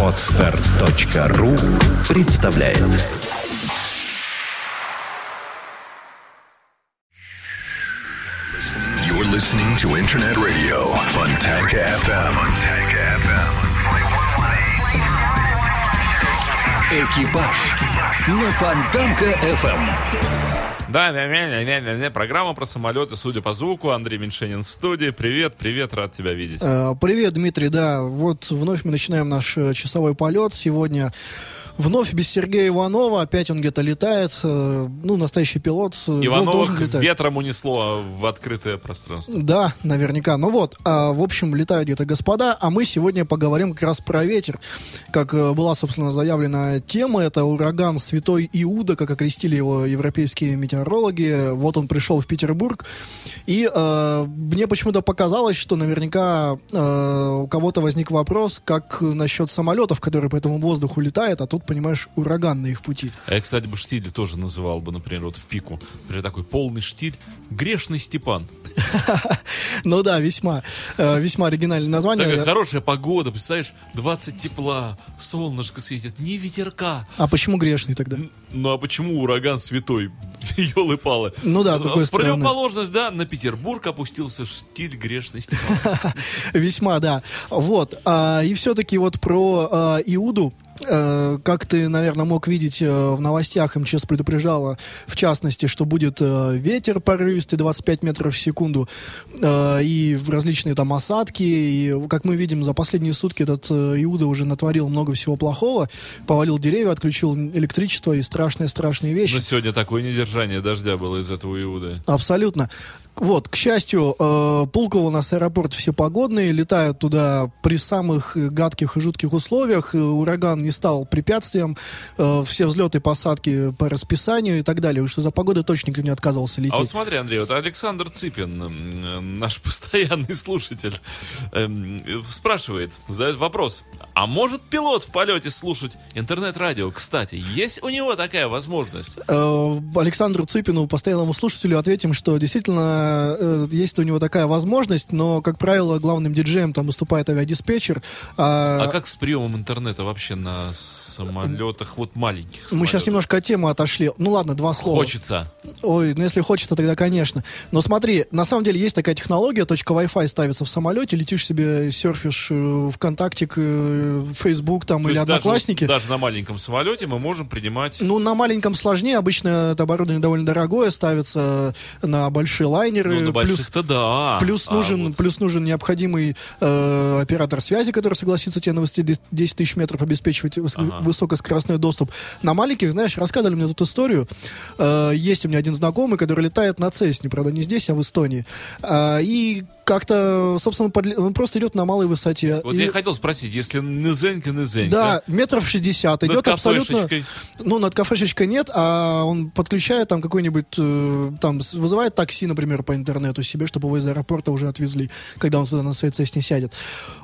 Отстар.ру представляет You're listening to Internet Radio Funtank FM. Экипаж на Фонтанка FM. Да, не, не, не, не, программа про самолеты, судя по звуку. Андрей Меньшенин в студии. Привет, привет, рад тебя видеть. Э, Привет, Дмитрий, да, вот вновь мы начинаем наш э, часовой полет. Сегодня вновь без Сергея Иванова, опять он где-то летает. э, Ну, настоящий пилот. э, Ивановых ветром унесло в открытое пространство. Да, наверняка. Ну вот, а, в общем, летают где-то господа, а мы сегодня поговорим как раз про ветер. Как э, была, собственно, заявлена тема, это ураган Святой Иуда, как окрестили его европейские метеорологи. Вот он пришел в Петербург, и э, мне почему-то показалось, что наверняка э, у кого-то возник вопрос, как насчет самолетов, которые по этому воздуху летают, а тут, понимаешь, ураган на их пути. А я, кстати, бы штиль тоже называл бы, например, вот в пику. Например, такой полный штиль. Грешный Степан. Ну да, весьма, э, весьма оригинальное название. Такая хорошая погода, представляешь, 20 тепла, солнышко светит, ни ветерка. А почему грешный тогда? Ну а почему ураган святой? Елы-палы. Ну да, с другой В стороны. противоположность, да, на Петербург опустился штиль грешный Степан. Весьма, да. Вот. а, и все-таки вот про а, Иуду. Э, Как ты, наверное, мог видеть э, в новостях, МЧС предупреждала, в частности, что будет э, ветер порывистый 25 метров в секунду и различные там осадки. И, как мы видим, за последние сутки этот Иуда уже натворил много всего плохого. Повалил деревья, отключил электричество и страшные-страшные вещи. Но сегодня такое недержание дождя было из этого Иуды. Абсолютно. Вот, к счастью, э, Пулково у нас аэропорт все погодные, летают туда при самых гадких и жутких условиях. Ураган не стал препятствием, э, все взлеты посадки по расписанию и так далее. Уж за погоды точно никто не отказывался лететь. А вот смотри, Андрей, вот Александр Цыпин, наш постоянный слушатель, э, спрашивает, задает вопрос. А может пилот в полете слушать интернет-радио? Кстати, есть у него такая возможность? Э, Александру Цыпину, постоянному слушателю, ответим, что действительно э, есть у него такая возможность, но, как правило, главным диджеем там выступает авиадиспетчер. А как с приемом интернета вообще на самолетах, вот маленьких Мы сейчас самолетах? немножко от темы отошли. Ну ладно, два слова. Хочется. Ой, ну если хочется, тогда конечно. Но смотри, на самом деле есть такая технология, точка Wi-Fi ставится в самолете, летишь себе, серфишь э, ВКонтакте, э, Facebook там То или даже Одноклассники. Даже, на маленьком самолете мы можем принимать... Ну, на маленьком сложнее, обычно это оборудование довольно дорогое, ставится на большие лайнеры. Ну, на плюс больших-то да. Плюс А нужен, вот плюс нужен необходимый э, оператор связи, который согласится тебе на высоте 10 тысяч метров обеспечивать выс- Ага. высокоскоростной доступ. На маленьких, знаешь, рассказывали мне тут историю. Э, есть у меня один знакомый, который летает на Цесне, правда, не здесь, а в Эстонии. А, и как-то, собственно, подле- он просто идет на малой высоте. Вот И- я хотел спросить, если низенька, низенька. да, метров 60. Над Идет абсолютно... Ну, над кафешечкой нет, а он подключает там какой-нибудь... э, там, вызывает такси, например, по интернету себе, чтобы его из аэропорта уже отвезли, когда он туда на своей Цесне сядет.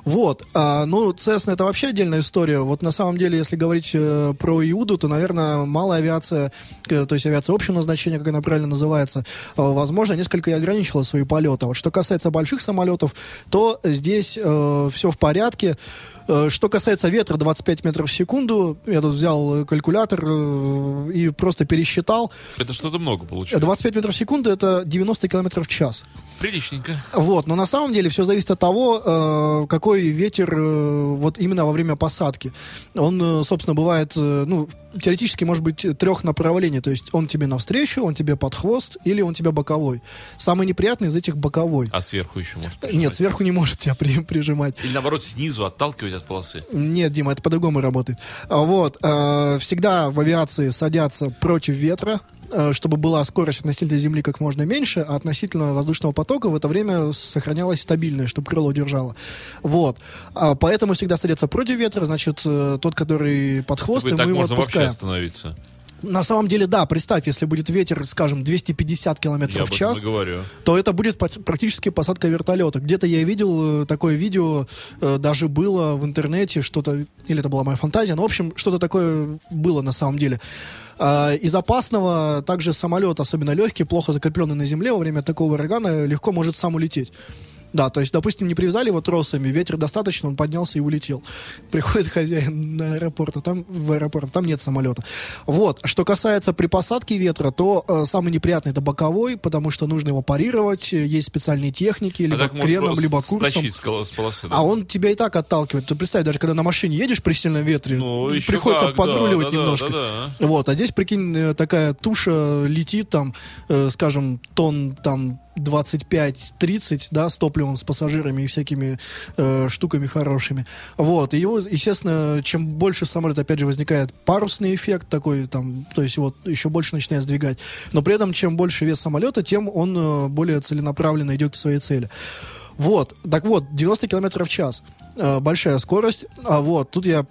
Вот. А, ну, Цесна это вообще отдельная история. Вот на самом деле, если говорить э, про Иуду, то, наверное, малая авиация, э, то есть авиация общего назначения, как она правильно называется, э, возможно, несколько и ограничила свои полеты. Вот что касается больших самолетов, то здесь все в порядке. Э, Что касается ветра 25 метров в секунду, я тут взял э, калькулятор э, и просто пересчитал. Это что-то много получается. 25 метров в секунду это 90 километров в час. Приличненько. Вот, но на самом деле все зависит от того, какой ветер вот именно во время посадки. Он, собственно, бывает, ну, теоретически может быть трех направлений. То есть он тебе навстречу, он тебе под хвост или он тебе боковой. Самый неприятный из этих боковой. А сверху еще может Нет, прижимать? сверху не может тебя при- прижимать. Или наоборот снизу отталкивать от полосы. Нет, Дима, это по-другому работает. А, Вот, э, всегда в авиации садятся против ветра, э, чтобы была скорость относительно Земли как можно меньше, а относительно воздушного потока в это время сохранялась стабильная, чтобы крыло удержало. Вот. А Поэтому всегда садятся против ветра, значит, э, тот, который под хвост, и так мы его можно вообще отпускаем. остановиться. На самом деле, да, представь, если будет ветер, скажем, 250 Я километров в час, то это будет пр- практически посадка вертолета. Где-то я видел э, такое видео, э, даже было в интернете, что-то, или это была моя фантазия, но, в общем, что-то такое было на самом деле. А, Из опасного также самолет, особенно легкий, плохо закрепленный на земле, во время такого урагана легко может сам улететь. Да, то есть, допустим, не привязали его тросами, ветер достаточно, он поднялся и улетел. Приходит хозяин на аэропорт, а там в аэропорт, а там нет самолета. Вот. Что касается при посадке ветра, то э, самый неприятный это боковой, потому что нужно его парировать, э, есть специальные техники, либо а так может креном, либо курсом. с полосы. да? А он тебя и так отталкивает. Ты представь, даже когда на машине едешь при сильном ветре, Ну, приходится как, да, подруливать да, да, немножко. да, Вот, а здесь, прикинь, э, такая туша летит там, э, скажем, тонн там 25-30, да, с топливом, с пассажирами и всякими э, штуками хорошими. Вот, и его, естественно, чем больше самолет, опять же, возникает парусный эффект такой, там, то есть его еще больше начинает сдвигать. Но при этом, чем больше вес самолета, тем он э, более целенаправленно идет к своей цели. Вот, так вот, 90 километров в час. Э, большая скорость. А вот, тут я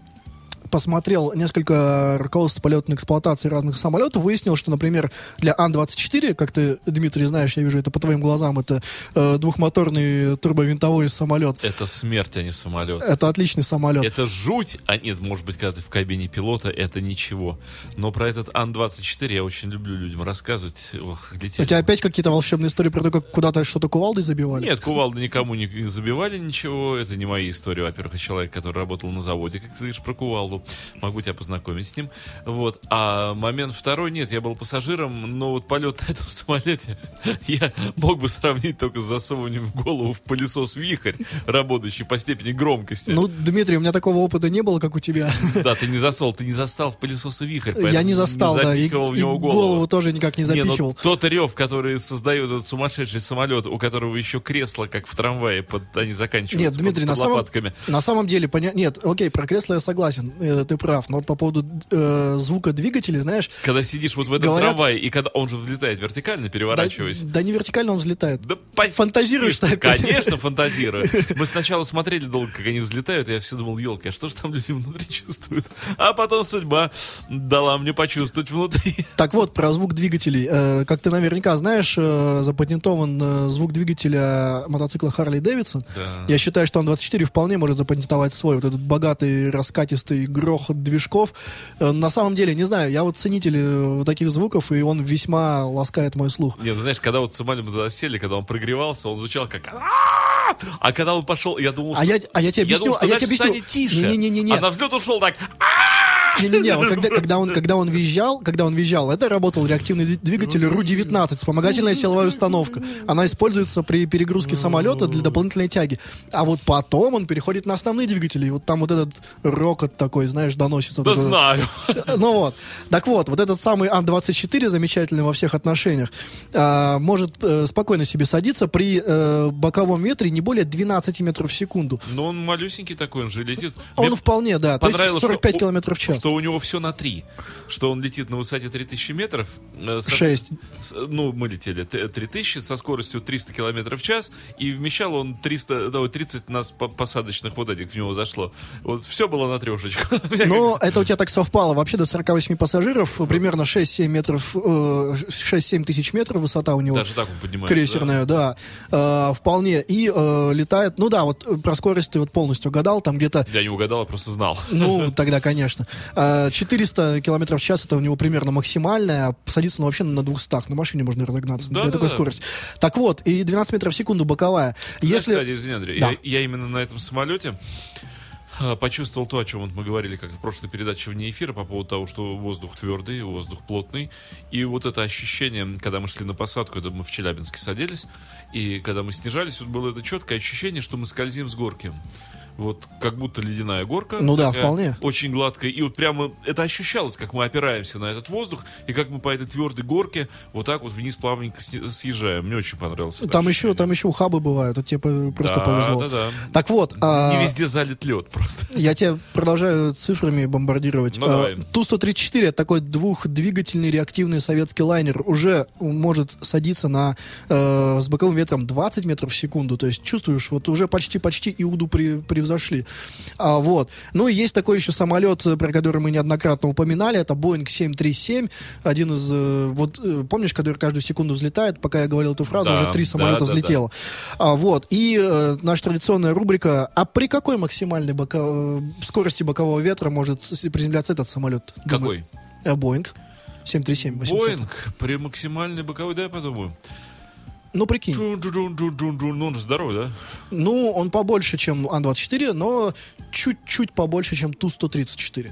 посмотрел несколько руководств полетной эксплуатации разных самолетов, выяснил, что, например, для Ан-24, как ты, Дмитрий, знаешь, я вижу это по твоим глазам, это э, двухмоторный турбовинтовой самолет. Это смерть, а не самолет. Это отличный самолет. Это жуть, а нет, может быть, когда ты в кабине пилота, это ничего. Но про этот Ан-24 я очень люблю людям рассказывать. Ох, летели. У тебя опять какие-то волшебные истории про то, как куда-то что-то кувалдой забивали? Нет, кувалды никому не не забивали ничего. Это не мои истории. Во-первых, я человек, который работал на заводе, как ты говоришь, про кувалду. Могу тебя познакомить с ним. Вот. А момент второй, нет, я был пассажиром, но вот полет на этом самолете я мог бы сравнить только с засовыванием в голову в пылесос вихрь, работающий по степени громкости. Ну, Дмитрий, у меня такого опыта не было, как у тебя. Да, ты не засол, ты не застал в пылесосе вихрь. Я не застал, да. И, в и него голову тоже никак не Не, ну, запихивал. тот рев, который создает этот сумасшедший самолет, у которого еще кресло, как в трамвае, под, они заканчиваются Нет, Дмитрий, под, на под самом, лопатками. на самом деле, поня... нет, окей, про кресло я согласен, э, ты прав, но вот по поводу э, звука двигателей, знаешь, Когда сидишь вот в этом Говорят- трамвае, и когда он же взлетает вертикально, да, переворачиваясь. да не вертикально он взлетает. Да Фантазируешь ты опять? Конечно, фантазирую. Мы сначала смотрели долго, как они взлетают, и я все думал, елки, а что же там люди внутри чувствуют? А потом судьба дала мне почувствовать внутри. Так вот, про звук двигателей. Э, как ты наверняка знаешь, э, запатентован э, звук двигателя мотоцикла Харли Дэвидсон. Да. Я считаю, что он 24 вполне может запатентовать свой. Вот этот богатый, раскатистый грохот движков. Э, на самом деле, не знаю, я вот ценитель э, таких звуков, и он весьма ласкает мой слух. Нет, ну, знаешь, когда вот самолет мы туда сели, когда он прогревался, он звучал как! А когда он пошел, я думал, А что- я, а я тебе объясню, думал, что а я тебе объясню. тише. Не-не-не-не. А на взлет ушел так. Не-не-не, вот когда, когда, он, когда он визжал, когда он визжал, это работал реактивный дви- двигатель РУ-19, вспомогательная силовая установка. Она используется при перегрузке самолета для дополнительной тяги. А вот потом он переходит на основные двигатели, и вот там вот этот рокот такой, знаешь, доносится. Да знаю. Ну вот. Так вот, вот этот самый Ан-24, замечательный во всех отношениях, а, может э, спокойно себе садиться при э, боковом ветре не более 12 метров в секунду. Но он малюсенький такой, он же летит. Он вполне, да, то есть понравилось, 45 что у- километров в час. Что у него все на 3. Что он летит на высоте 3000 метров. э, со- Шесть. с- ну, мы летели т- 3000 со скоростью 300 километров в час. И вмещал он 300, да, ой, 30 нас по- посадочных вот этих в него зашло. Вот все было на трешечку. Но это у тебя так совпало. Вообще до 48 пассажиров, примерно 6-7 метров, э, 6-7 тысяч метров высота у него. Даже так он поднимается. Крейсерная, да. Э, вполне. И э, летает, ну да, вот э, про скорость ты вот полностью угадал, там где-то да? Я не угадал, я просто знал. ну, тогда, конечно. Э, 400 километров в час это у него примерно максимальная, садиться ну, вообще на 200. На машине можно разогнаться Да, для да, такой да. скорости. Так вот, и 12 метров в секунду боковая. Знаешь, Если... кстати, извини, Андрей, Да. я, я именно на этом самолете а, почувствовал то, о чем вот мы говорили как в прошлой передаче вне эфира по поводу того, что воздух твердый, воздух плотный. И вот это ощущение, когда мы шли на посадку, это мы в Челябинске садились, и когда мы снижались, вот было это четкое ощущение, что мы скользим с горки. Вот как будто ледяная горка. Ну да, вполне. Очень гладкая. И вот прямо это ощущалось, как мы опираемся на этот воздух, и как мы по этой твердой горке вот так вот вниз плавненько съезжаем. Мне очень понравилось. Там еще, ощущение. там еще ухабы бывают, вот тебе просто Да, повезло. да, да. Так вот, а, Не везде залит лед просто. Я тебя продолжаю цифрами бомбардировать. Ну. Э, Ту-134 это такой двухдвигательный реактивный советский лайнер. Уже может садиться на, э, с боковым ветром 20 метров в секунду. То есть чувствуешь, вот уже почти-почти Иуду при- превзошли. А, вот. Ну и есть такой еще самолет, э, про который мы неоднократно упоминали. Это Boeing 737. Один из... э, вот э, помнишь, который каждую секунду взлетает? Пока я говорил эту фразу, Да, уже три да, самолета да, да. взлетело. А, вот. И э, наша традиционная рубрика «А при какой максимальной боко- скорости бокового ветра может приземляться этот самолет?» Какой? Э, Боинг. 737 800. Боинг при максимальной боковой, да, я подумаю. Ну, прикинь. Ну, он здоровый, да? Ну, он побольше, чем Ан-24, но чуть-чуть побольше, чем Ту-134.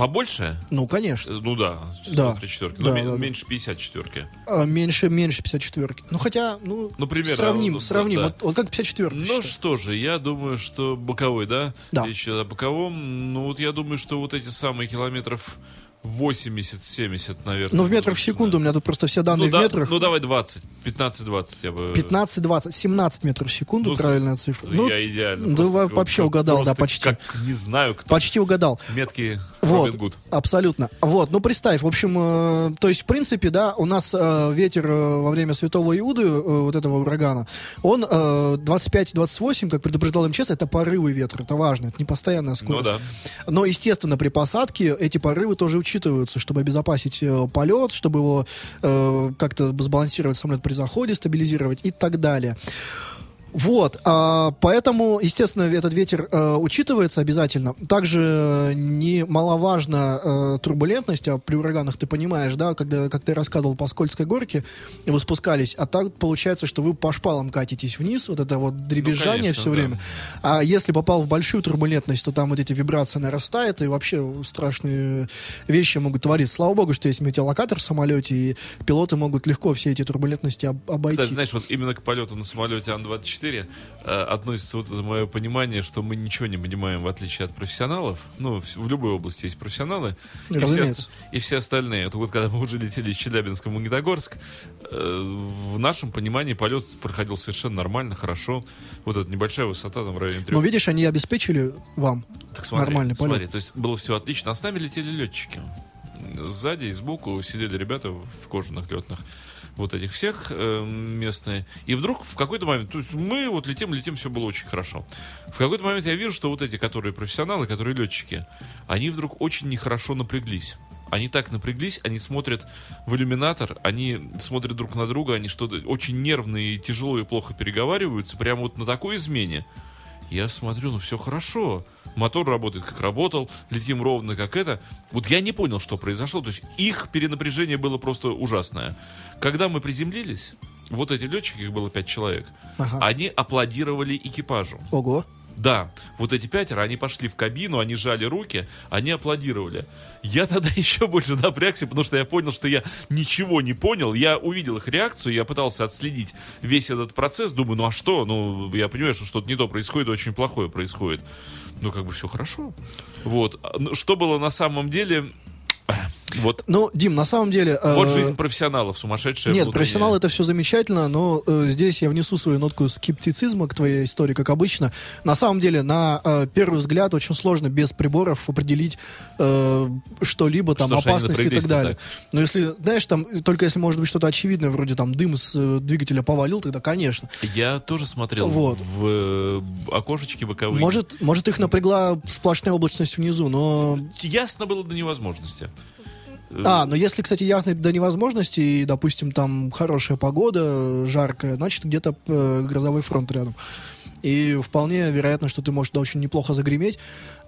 Побольше? Ну, конечно. Ну да, Да. 134. Да, Но да, да. меньше 54. А, меньше, меньше 54. Ну, хотя, ну, Ну, примерно, сравним, ну, сравним. да. Вот, вот как 54 Ну что же, я думаю, что боковой, да? Да. Идет о боковом. Ну вот я думаю, что вот эти самые километров 80-70, наверное. Ну, в метрах в секунду, да. у меня тут просто все данные Ну, да, в метрах. ну давай 20, 15-20 я бы... 15, 20, 17 метров в секунду, Ну, правильная цифра. Ну, я идеально. да, просто вообще угадал, да, почти. Как не знаю, кто. Почти угадал. Метки Вот, Гуд. абсолютно. Вот, ну представь, в общем, э, то есть, в принципе, да, у нас э, ветер э, во время Святого Иуды, э, вот этого урагана, он э, 25-28, как предупреждал МЧС, это порывы ветра, это важно, это не постоянная скорость. Ну да. Но, естественно, при посадке эти порывы тоже учитываются, чтобы обезопасить э, полет, чтобы его э, как-то сбалансировать самолет при заходе, стабилизировать и так далее. Вот, а, поэтому, естественно, этот ветер э, учитывается обязательно. Также немаловажна э, турбулентность, а при ураганах ты понимаешь, да, когда, как ты рассказывал, по скользкой горке вы спускались, а так получается, что вы по шпалам катитесь вниз, вот это вот дребезжание Ну, конечно, все да. время. А если попал в большую турбулентность, то там вот эти вибрации нарастают, и вообще страшные вещи могут твориться. Слава богу, что есть метеолокатор в самолете, и пилоты могут легко все эти турбулентности об- обойти. Кстати, знаешь, вот именно к полету на самолете Ан-24 э, относится вот это мое понимание, что мы ничего не понимаем, в отличие от профессионалов. Ну, в, в любой области есть профессионалы. И все, Разумеется. и все остальные. Это вот когда мы уже летели из Челябинска в Магнитогорск, э, в нашем понимании полет проходил совершенно нормально, хорошо. Вот эта небольшая высота там в районе трех Но видишь, они обеспечили вам Так смотри, нормальный полет. смотри, то есть было все отлично, а с нами летели летчики. Сзади и сбоку сидели ребята в кожаных летных вот этих всех э, местные. И вдруг в какой-то момент, то есть мы вот летим, летим, все было очень хорошо. В какой-то момент я вижу, что вот эти, которые профессионалы, которые летчики, они вдруг очень нехорошо напряглись. Они так напряглись, они смотрят в иллюминатор, они смотрят друг на друга, они что-то очень нервные, тяжело и плохо переговариваются, прямо вот на такой измене. Я смотрю, ну все хорошо. Мотор работает как работал, летим ровно как это. Вот я не понял, что произошло. То есть их перенапряжение было просто ужасное. Когда мы приземлились, вот эти летчики, их было пять человек, Ага. они аплодировали экипажу. Ого. Да, вот эти пятеро, они пошли в кабину, они жали руки, они аплодировали. Я тогда еще больше напрягся, потому что я понял, что я ничего не понял. Я увидел их реакцию, я пытался отследить весь этот процесс. Думаю, ну а что? Ну, я понимаю, что что-то не то происходит, очень плохое происходит. Ну, как бы все хорошо. Вот. А, ну, Что было на самом деле... Вот, Ну, Дим, на самом деле... э, вот жизнь профессионалов, сумасшедшая. Нет, внутренняя. профессионал это все замечательно, но э, здесь я внесу свою нотку скептицизма к твоей истории, как обычно. На самом деле, на э, первый взгляд, очень сложно без приборов определить э, что-либо, там, Что опасности и так далее. так? Но если, знаешь, там, только если может быть что-то очевидное, вроде там дым с э, двигателя повалил, тогда, конечно. Я тоже смотрел Вот. в э, окошечки боковые. Может, может, их напрягла сплошная облачность внизу, но Ясно было до невозможности. А, но если, кстати, ясно до невозможности, и, допустим, там хорошая погода, жаркая, значит, где-то э, грозовой фронт рядом. И вполне вероятно, что ты можешь да, очень неплохо загреметь,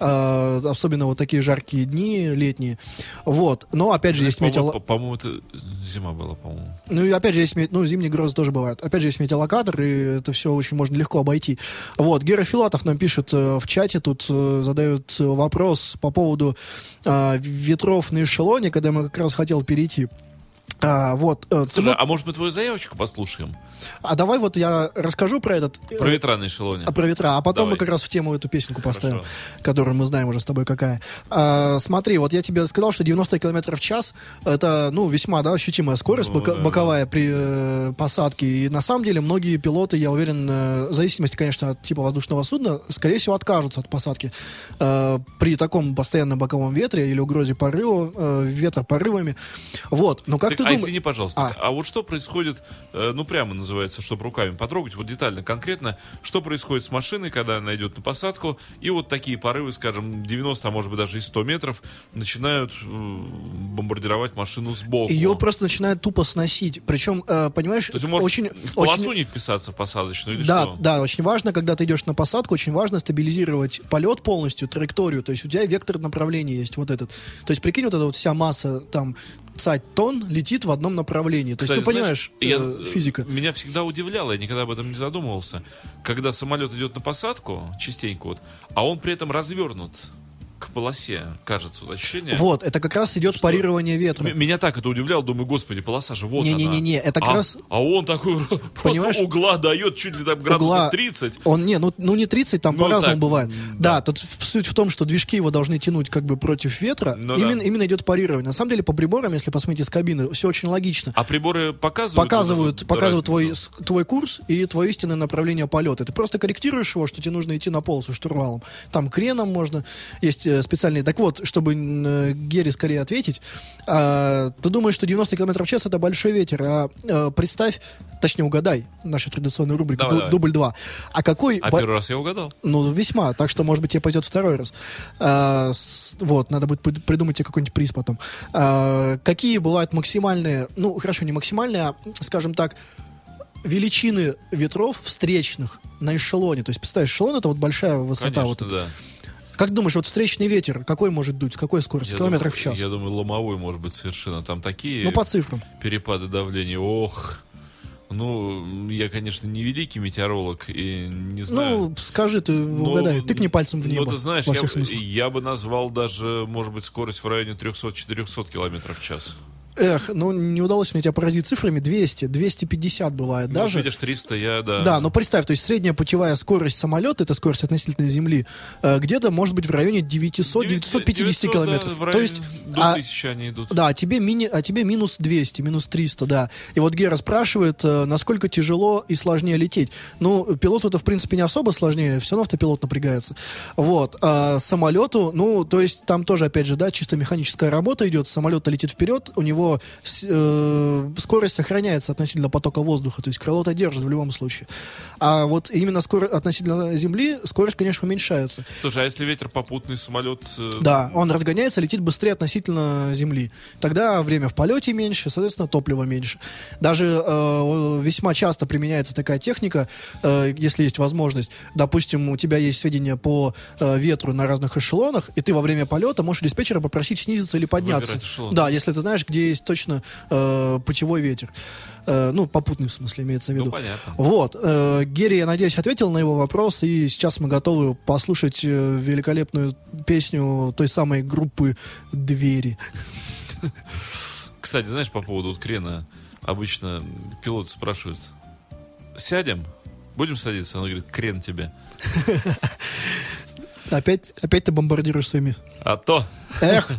э, особенно вот такие жаркие дни летние. Вот. Но, опять же, есть метео... по- По-моему, это зима была, по-моему. Ну, и опять же, есть, ме- ну, зимние грозы тоже бывают. Опять же, есть метеолокатор, и это все очень можно легко обойти. Вот, Гера Филатов нам пишет э, в чате, тут э, задают вопрос по поводу э, ветров на эшелоне, когда мы как раз хотел перейти. А, вот, э, ты Слушай, а может мы твою заявочку послушаем? а давай вот я расскажу про этот... э, Про ветра на эшелоне. про ветра, а потом Давай. мы как раз в тему эту песенку поставим, Хорошо. которую мы знаем уже с тобой какая. А, смотри, вот я тебе сказал, что 90 км в час это, ну, весьма, да, ощутимая скорость Ну, бока- да. боковая при э, посадке. И на самом деле многие пилоты, я уверен, э, в зависимости, конечно, от типа воздушного судна, скорее всего, откажутся от посадки э, при таком постоянном боковом ветре или угрозе порыва, э, ветра порывами. Вот, но как Так, ты а извини, пожалуйста, А. а. вот что происходит, э, ну прямо называется, чтобы руками потрогать, вот детально, конкретно, что происходит с машиной, когда она идет на посадку, и вот такие порывы, скажем, 90, а может быть даже и 100 метров, начинают э, бомбардировать машину сбоку. Ее просто начинает тупо сносить. Причем, э, понимаешь, То есть может очень, в полосу очень, не вписаться в посадочную или Да, что? да, очень важно, когда ты идешь на посадку, очень важно стабилизировать полет полностью, траекторию. То есть у тебя вектор направления есть вот этот. То есть прикинь, вот эта вот вся масса там тонн летит в одном направлении. То есть, ты понимаешь, знаешь, э, я- физика. Меня всегда удивляло, я никогда об этом не задумывался. Когда самолет идет на посадку, частенько вот, а он при этом развернут к полосе, кажется, вот ощущение. Вот, это как раз идет парирование ветра. М- Меня так это удивляло, думаю, господи, полоса же вот Не-не-не-не, она. это как а, раз- А он такой Понимаешь? угла дает чуть ли там градусов Угла- 30. Он не, ну, ну не 30, там Ну, по-разному так, бывает. м, Да. тут суть в том, что движки его должны тянуть как бы против ветра. Ну именно, да. именно идет парирование. На самом деле по приборам, если посмотрите с кабины, все очень логично. А приборы показывают? Показывают, показывают твой, твой курс и твое истинное направление полета. Ты просто корректируешь его, что тебе нужно идти на полосу штурвалом. Там креном можно, есть специальные. Так вот, чтобы э, Гере скорее ответить, а, ты думаешь, что 90 км в час это большой ветер, а э, представь, точнее угадай, наша традиционная рубрика Давай, ду- давай. дубль 2. А какой... А первый раз я угадал. ну, весьма. Так что, может быть, тебе пойдет второй раз. А, с- вот, надо будет прид- придумать тебе какой-нибудь приз потом. А, какие бывают максимальные, ну, хорошо, не максимальные, а, скажем так, величины ветров встречных на эшелоне. То есть, представь, эшелон это вот большая высота. Конечно, вот эта. да. Как думаешь, вот встречный ветер, какой может дуть, с какой скоростью? Километров в час. Я думаю, ломовой может быть совершенно. Там такие Ну, по цифрам. перепады давления. Ох. Ну, я, конечно, не великий метеоролог и не знаю. Ну, скажи ты, Ну, угадай, тыкни пальцем в небо. Ну, ты знаешь, я, я бы назвал даже, может быть, скорость в районе 300-400 километров в час. Эх, ну не удалось мне тебя поразить цифрами. 200, 250 бывает Ну, даже. видишь, 300 я, да. Да, но представь, то есть средняя путевая скорость самолета, это скорость относительно Земли, э, где-то может быть в районе 900-950 900, километров. да, в то районе есть, до а, 1000 они идут. да, а тебе, мини, а тебе минус 200, минус 300, да. И вот Гера спрашивает, э, насколько тяжело и сложнее лететь. Ну, пилоту это, в принципе, не особо сложнее, все равно автопилот напрягается. Вот. А самолету, ну, то есть там тоже, опять же, да, чисто механическая работа идет, самолет летит вперед, у него с- э, скорость сохраняется относительно потока воздуха, то есть крыло-то держит в любом случае. А вот именно скорость относительно Земли, скорость, конечно, уменьшается. Слушай, а если ветер попутный самолет... э, Да, он разгоняется, летит быстрее относительно Земли. Тогда время в полете меньше, соответственно, топлива меньше. Даже э, весьма часто применяется такая техника, э, если есть возможность. Допустим, у тебя есть сведения по э, ветру на разных эшелонах, и ты во время полета можешь диспетчера попросить снизиться или подняться. Да, если ты знаешь, где есть точно э, путевой ветер. Э, ну, попутный в смысле имеется в виду. Ну, понятно. Вот. Э, Герри, я надеюсь, ответил на его вопрос, и сейчас мы готовы послушать э, великолепную песню той самой группы «Двери». Кстати, знаешь, по поводу вот крена, обычно пилоты спрашивают, сядем? Будем садиться? Он говорит, крен тебе. Опять, опять ты бомбардируешь своими... А то... Эх!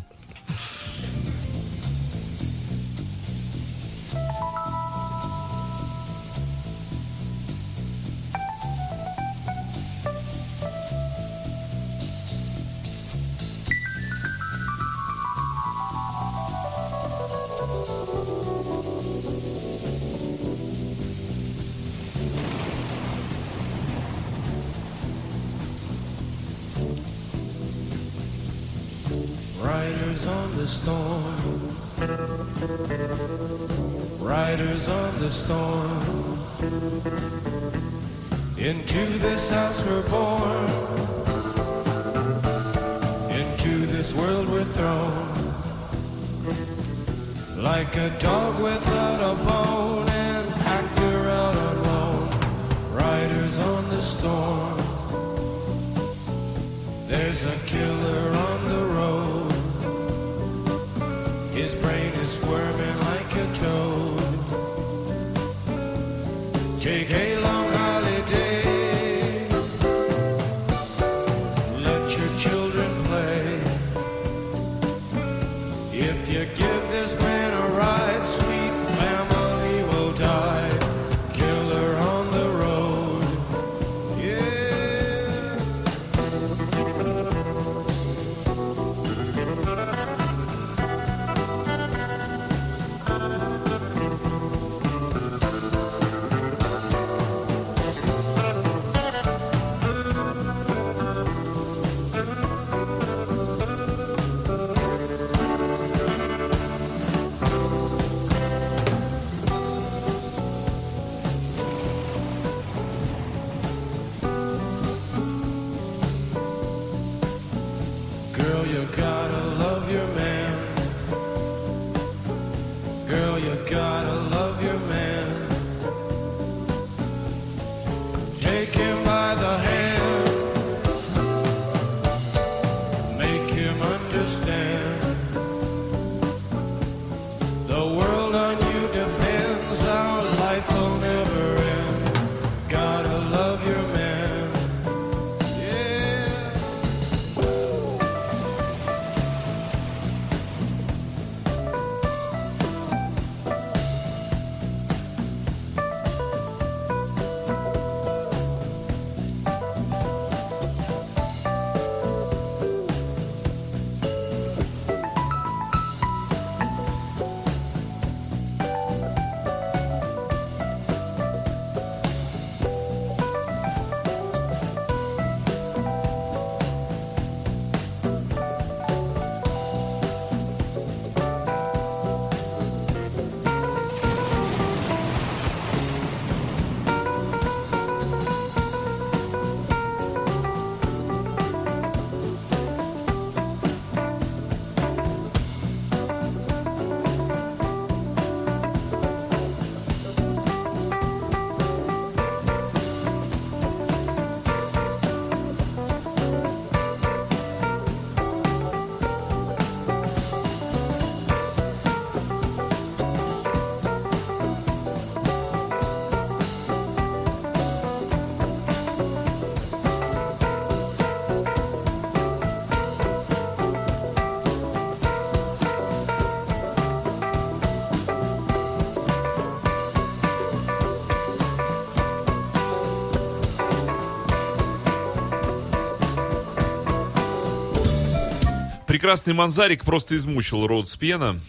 Прекрасный Манзарик просто измучил Роуд Спьена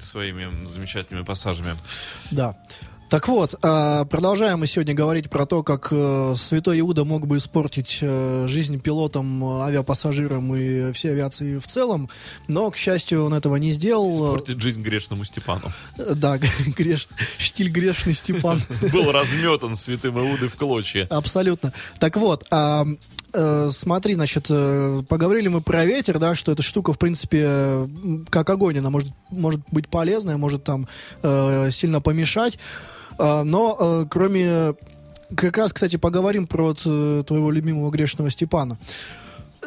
своими замечательными пассажами. Да. Так вот, а, продолжаем мы сегодня говорить про то, как э, святой Иуда мог бы испортить э, жизнь пилотам, э, авиапассажирам и всей авиации в целом, но, к счастью, он этого не сделал. Испортить жизнь грешному Степану. Да, греш... штиль грешный Степан. Был разметан святым Иудой в клочья. Абсолютно. Так вот, а, э, смотри, значит, э, поговорили мы про ветер, да, что эта штука, в принципе, э, как огонь, она может, может быть полезная, может там э, сильно помешать. А, но э, кроме... Как раз, кстати, поговорим про э, твоего любимого грешного Степана.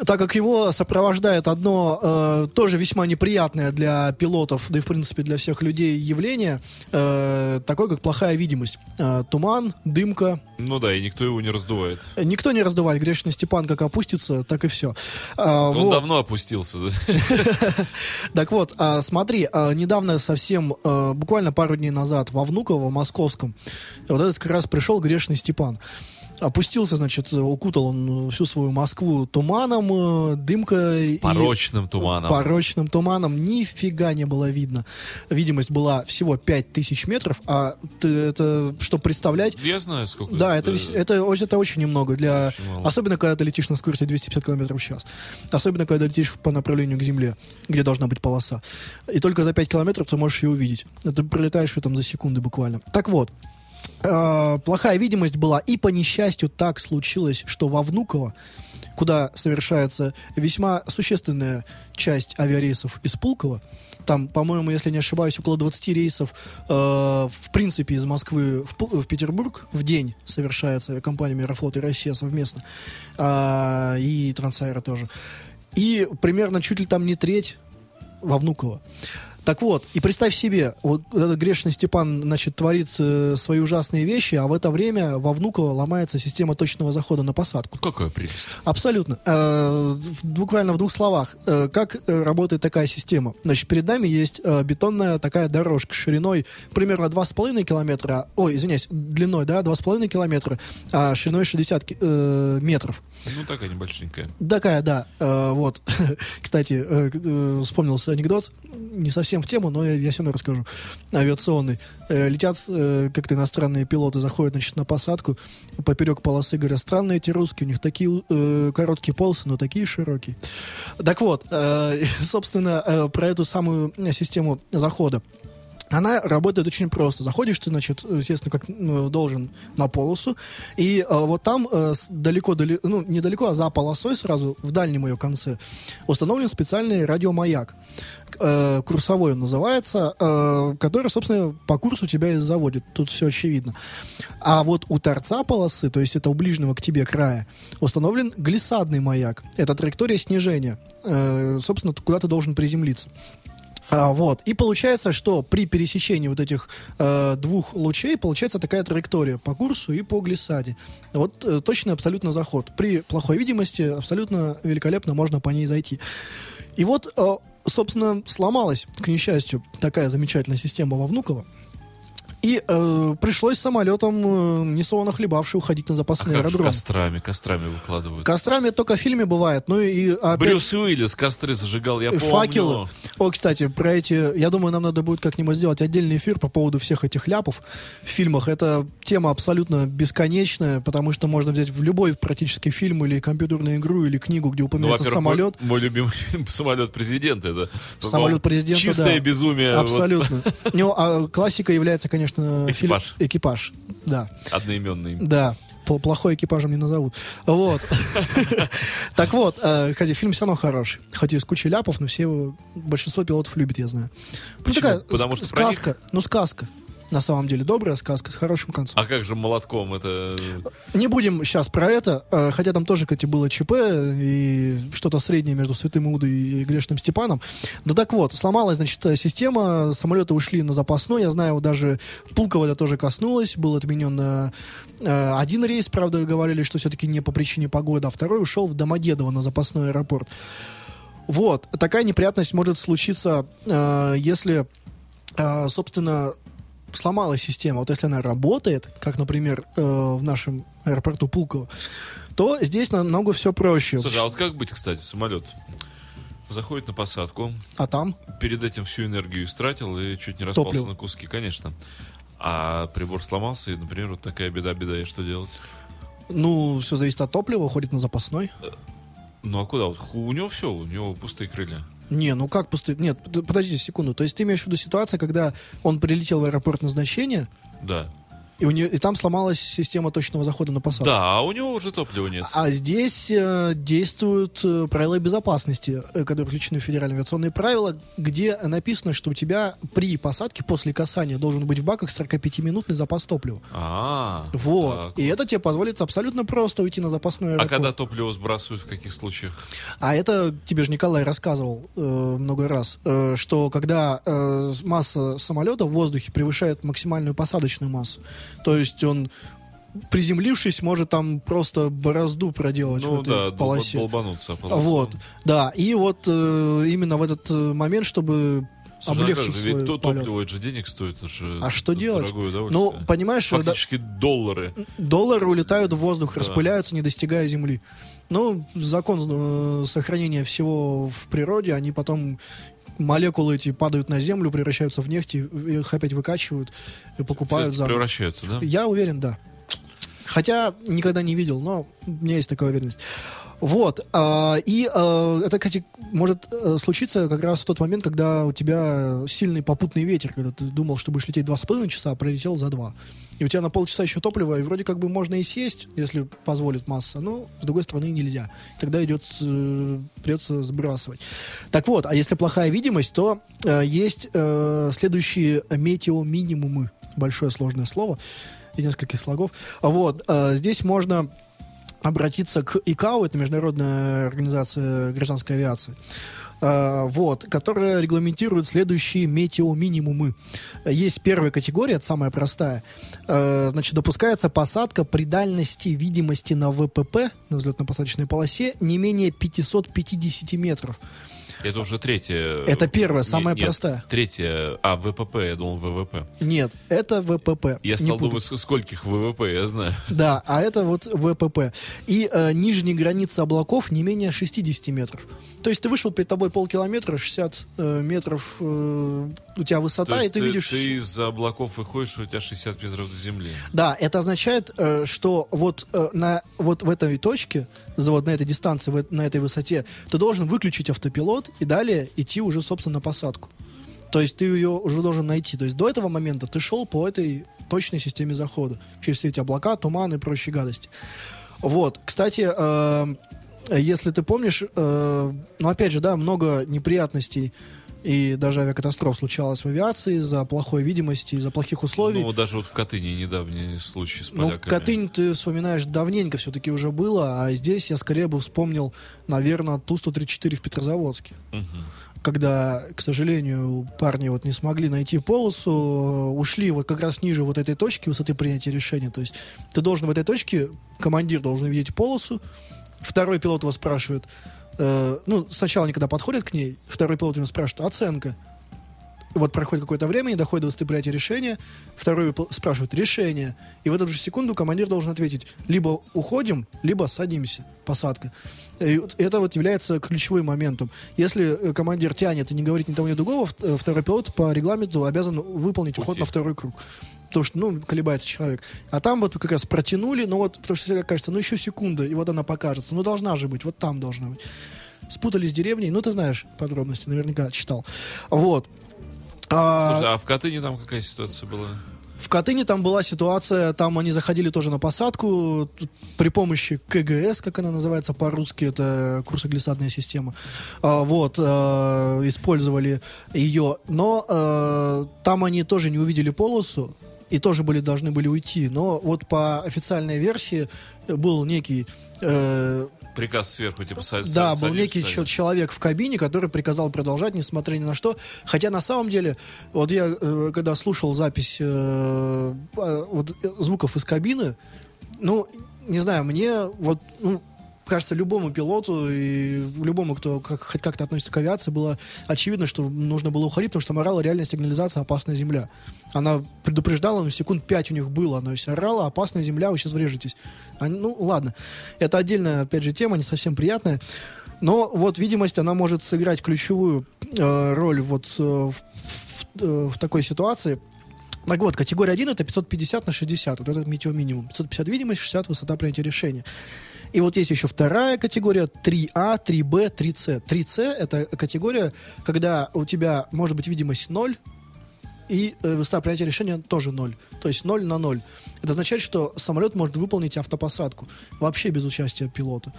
Так как его сопровождает одно э, тоже весьма неприятное для пилотов, да и в принципе для всех людей явление, э, такое как плохая видимость. Э, туман, дымка, Ну да, и никто его не раздувает. Никто не раздувает. Грешный Степан как опустится, так и все. А, Он вот. давно опустился. Так вот, а, смотри, а, недавно совсем, а, буквально пару дней назад, во Внуково, московском, вот этот как раз пришел грешный Степан. Опустился, значит, укутал он всю свою Москву туманом, э, дымкой. и- Порочным туманом. порочным туманом нифига не было видно. Видимость была всего 5000 метров, а это, чтобы представлять, Я знаю, сколько. да, это, это, о- это очень немного. Для, Очень особенно, когда ты летишь на скорости 250 км в час. Особенно, когда летишь по направлению к земле, где должна быть полоса. И только за 5 километров ты можешь ее увидеть. Ты пролетаешь ее там за секунды буквально. Так вот, э, плохая видимость была, и по несчастью так случилось, что во Внуково, куда совершается весьма существенная часть авиарейсов из Пулково, там, по-моему, если не ошибаюсь, около 20 рейсов, э, в принципе, из Москвы в, в Петербург в день совершается компаниями Аэрофлот и Россия совместно, А, и Трансаэро тоже. И примерно чуть ли там не треть во Внуково. Так вот, и представь себе, вот этот грешный Степан, значит, творит э, свои ужасные вещи, а в это время во Внуково ломается система точного захода на посадку. Какая прелесть. Абсолютно. Э, буквально в двух словах. Э, как э, работает такая система? Значит, перед нами есть э, бетонная такая дорожка шириной примерно 2,5 километра, ой, извиняюсь, длиной, да, 2,5 километра, а шириной 60 ки- э, метров. Ну, такая небольшенькая. Такая, да. Э, вот. Кстати, э, э, вспомнился анекдот. Не совсем в тему, но я, я все равно расскажу. Авиационный. Э, летят э, как-то иностранные пилоты, заходят, значит, на посадку. Поперек полосы говорят, странные эти русские, у них такие э, короткие полосы, но такие широкие. Так вот, э, собственно, э, про эту самую систему захода. Она работает очень просто. Заходишь ты, значит, естественно, как ну, должен на полосу, и э, вот там э, далеко, дали- ну, недалеко, а за полосой сразу, в дальнем ее конце, установлен специальный радиомаяк. Э, курсовой он называется, э, который, собственно, по курсу тебя и заводит. Тут все очевидно. А вот у торца полосы, то есть это у ближнего к тебе края, установлен глиссадный маяк. Это траектория снижения. Э, собственно, куда ты должен приземлиться. А, вот. И получается, что при пересечении вот этих э, двух лучей получается такая траектория по курсу и по глиссаде. Вот э, точно абсолютно заход. При плохой видимости абсолютно великолепно можно по ней зайти. И вот, э, собственно, сломалась, к несчастью, такая замечательная система во Внуково. И э, пришлось самолетом, э, несолоно хлебавший, уходить на А запасный как аэродром. кострами, кострами выкладывают. Кострами только в фильме бывает. Ну и опять... Брюс Уиллис костры зажигал, я помню. Факелы. О, кстати, про эти... Я думаю, нам надо будет как-нибудь сделать отдельный эфир по поводу всех этих ляпов в фильмах. Это тема абсолютно бесконечная, потому что можно взять в любой практически фильм или компьютерную игру, или книгу, где Ну, упоминается во-первых, самолет. Мой, мой любимый фильм «Самолет президента». Это Самолет президента, Чистое да. безумие. вот, Абсолютно. Ну, а классика является, конечно, фильм Экипаж. «Экипаж». Да. одноименный. Да, пл- плохой экипажем не назовут. Вот. Так вот, э, хотя фильм все равно хороший. Хоть и с кучей ляпов, но все его, большинство пилотов любят, я знаю. Ну, Потому что сказка. Ну, сказка. На самом деле, добрая сказка с хорошим концом. А как же молотком это... Не будем сейчас про это, э, хотя там тоже, кстати, было ЧП и что-то среднее между Святым Иудой и Грешным Степаном. Да так вот, сломалась, значит, система, самолеты ушли на запасной, я знаю, даже Пулково это тоже коснулось, был отменен э, э, один рейс, правда, говорили, что все-таки не по причине погоды, а второй ушел в Домодедово на запасной аэропорт. Вот, такая неприятность может случиться, э, если, э, собственно, сломалась система. Вот если она работает, как, например, э, в нашем аэропорту Пулково, то здесь намного все проще. Слушай, а вот как быть, кстати, самолет? заходит на посадку, А там? перед этим всю энергию истратил и чуть не распался Топливо. на куски, конечно. А прибор сломался, и, например, вот такая беда-беда, и что делать? Ну, все зависит от топлива, уходит на запасной. Ну а куда? Вот ху- у него все, у него пустые крылья. Не, ну как пустой? Нет, подождите секунду. То есть ты имеешь в виду ситуацию, когда он прилетел в аэропорт назначения, Да. И, у нее, и там сломалась система точного захода на посадку. Да, а у него уже топлива нет. А здесь э, действуют э, правила безопасности, э, которые включены в федеральные авиационные правила, где написано, что у тебя при посадке после касания должен быть в баках 45-минутный запас топлива. А, Вот. так И это тебе позволит абсолютно просто уйти на запасной А аэропорт. когда топливо сбрасывают, в каких случаях? А это тебе же Николай рассказывал э, много раз, э, что когда э, масса самолета в воздухе превышает максимальную посадочную массу, то есть он приземлившись может там просто борозду проделать в Ну этой да, полосе. долбануться. полосу. Вот, да. И вот э, именно в этот э, момент, чтобы Слушай, ну а облегчить свой ведь то полет. топливо это же денег стоит, это же А что делать? Ну, понимаешь, да, Фактически доллары. доллары улетают в воздух, Да. распыляются, не достигая земли. Ну, закон э, сохранения всего в природе, они потом молекулы эти падают на землю, превращаются в нефть, их опять выкачивают и покупают за. превращаются, да? Я уверен, да. Хотя никогда не видел, но у меня есть такая уверенность. Вот. а, и а, это, кстати, может э, случиться как раз в тот момент, когда у тебя сильный попутный ветер, когда ты думал, что будешь лететь два с половиной часа, а пролетел за два. И у тебя на полчаса еще топлива, и вроде как бы можно и сесть, если позволит масса, но с другой стороны нельзя. Тогда идет, э, придется сбрасывать. Так вот, а если плохая видимость, то э, есть э, следующие метеоминимумы. Большое сложное слово из нескольких слогов. Вот, э, здесь можно обратиться к ИКАО, это Международная организация гражданской авиации, вот, которая регламентирует следующие метеоминимумы. Есть первая категория, это самая простая. Э, значит, допускается посадка при дальности видимости на ВПП, на взлетно-посадочной полосе, не менее 550 метров. Это уже третья. Это первая, Нет, самая нет, простая. Третья. А, ВПП, я думал ВВП. Нет, это ВПП. Я стал думать, скольких ВВП, я знаю. Да, а это вот ВПП. И э, нижняя граница облаков не менее 60 метров. То есть ты вышел перед тобой полкилометра, 60 э, метров э, у тебя высота, То и есть ты, видишь... Ты из-за облаков выходишь, у тебя 60 метров до земли. Да, это означает, э, что вот, э, на, вот в этой точке, за- вот на этой дистанции, на этой высоте, ты должен выключить автопилот и далее идти уже, собственно, на посадку. То есть ты ее уже должен найти. То есть до этого момента ты шел по этой точной системе захода. Через все эти облака, туманы и прочие гадости. Вот, кстати, э, если ты помнишь, э, ну опять же, да, много неприятностей и даже авиакатастроф случалось в авиации из-за плохой видимости, из-за плохих условий. Ну, даже вот в Катыни недавний случай с Ну, поляками. Катынь ты вспоминаешь давненько все-таки уже было, а здесь я скорее бы вспомнил, наверное, Ту-134 в Петрозаводске. Мгм. Когда, к сожалению, парни вот не смогли найти полосу, ушли вот как раз ниже вот этой точки высоты принятия решения. То есть ты должен в этой точке, командир должен видеть полосу, второй пилот его спрашивает, э, ну, сначала они когда подходят к ней, второй пилот его спрашивает, оценка. Вот проходит какое-то время, не доходит до высоты принятия решения, второй спрашивает решение, и в эту же секунду командир должен ответить, либо уходим, либо садимся, посадка. И это вот является ключевым моментом. Если э, командир тянет и не говорит ни того, ни другого, э, второй пилот по регламенту обязан выполнить уход Уйти. на второй круг. Потому что, ну, колебается человек. А там вот как раз протянули, но вот, потому что всегда кажется, ну, еще секунда, и вот она покажется. Ну, должна же быть, вот там должна быть. Спутались деревни, ну, ты знаешь подробности, наверняка читал. Вот. А, Слушай, а в Катыни там какая ситуация была? в Катыни там была ситуация, там они заходили тоже на посадку при помощи КГС, как она называется по-русски, это курсоглиссадная система. А, вот, а, использовали ее, но а, там они тоже не увидели полосу, и тоже были, должны были уйти. Но вот по официальной версии был некий э, Приказ сверху, типа, са- да, са- был садись, некий садись. чел- человек в кабине, который приказал продолжать, несмотря ни на что. Хотя на самом деле, вот я э, когда слушал запись э, э, вот, э, звуков из кабины, ну, не знаю, мне вот, ну, кажется, любому пилоту и любому, кто как, хоть как-то относится к авиации, было очевидно, что нужно было уходить, потому что там орала сигнализация «Опасная земля». Она предупреждала, ну, секунд пять у них было, она все орала «Опасная земля, вы сейчас врежетесь». Они- ну, ладно. Это отдельная, опять же, тема, не совсем приятная. Но вот видимость, она может сыграть ключевую э, роль вот э, в, э, в такой ситуации. Так вот, категория 1 это 550 на 60, вот этот метеоминимум. 550 видимость, 60 высота принятия решения. И вот есть еще вторая категория 3А, 3Б, 3С. 3С это категория, когда у тебя может быть видимость 0, и э, высота принятия решения тоже 0. То есть 0 на 0. Это означает, что самолет может выполнить автопосадку. Вообще без участия пилота.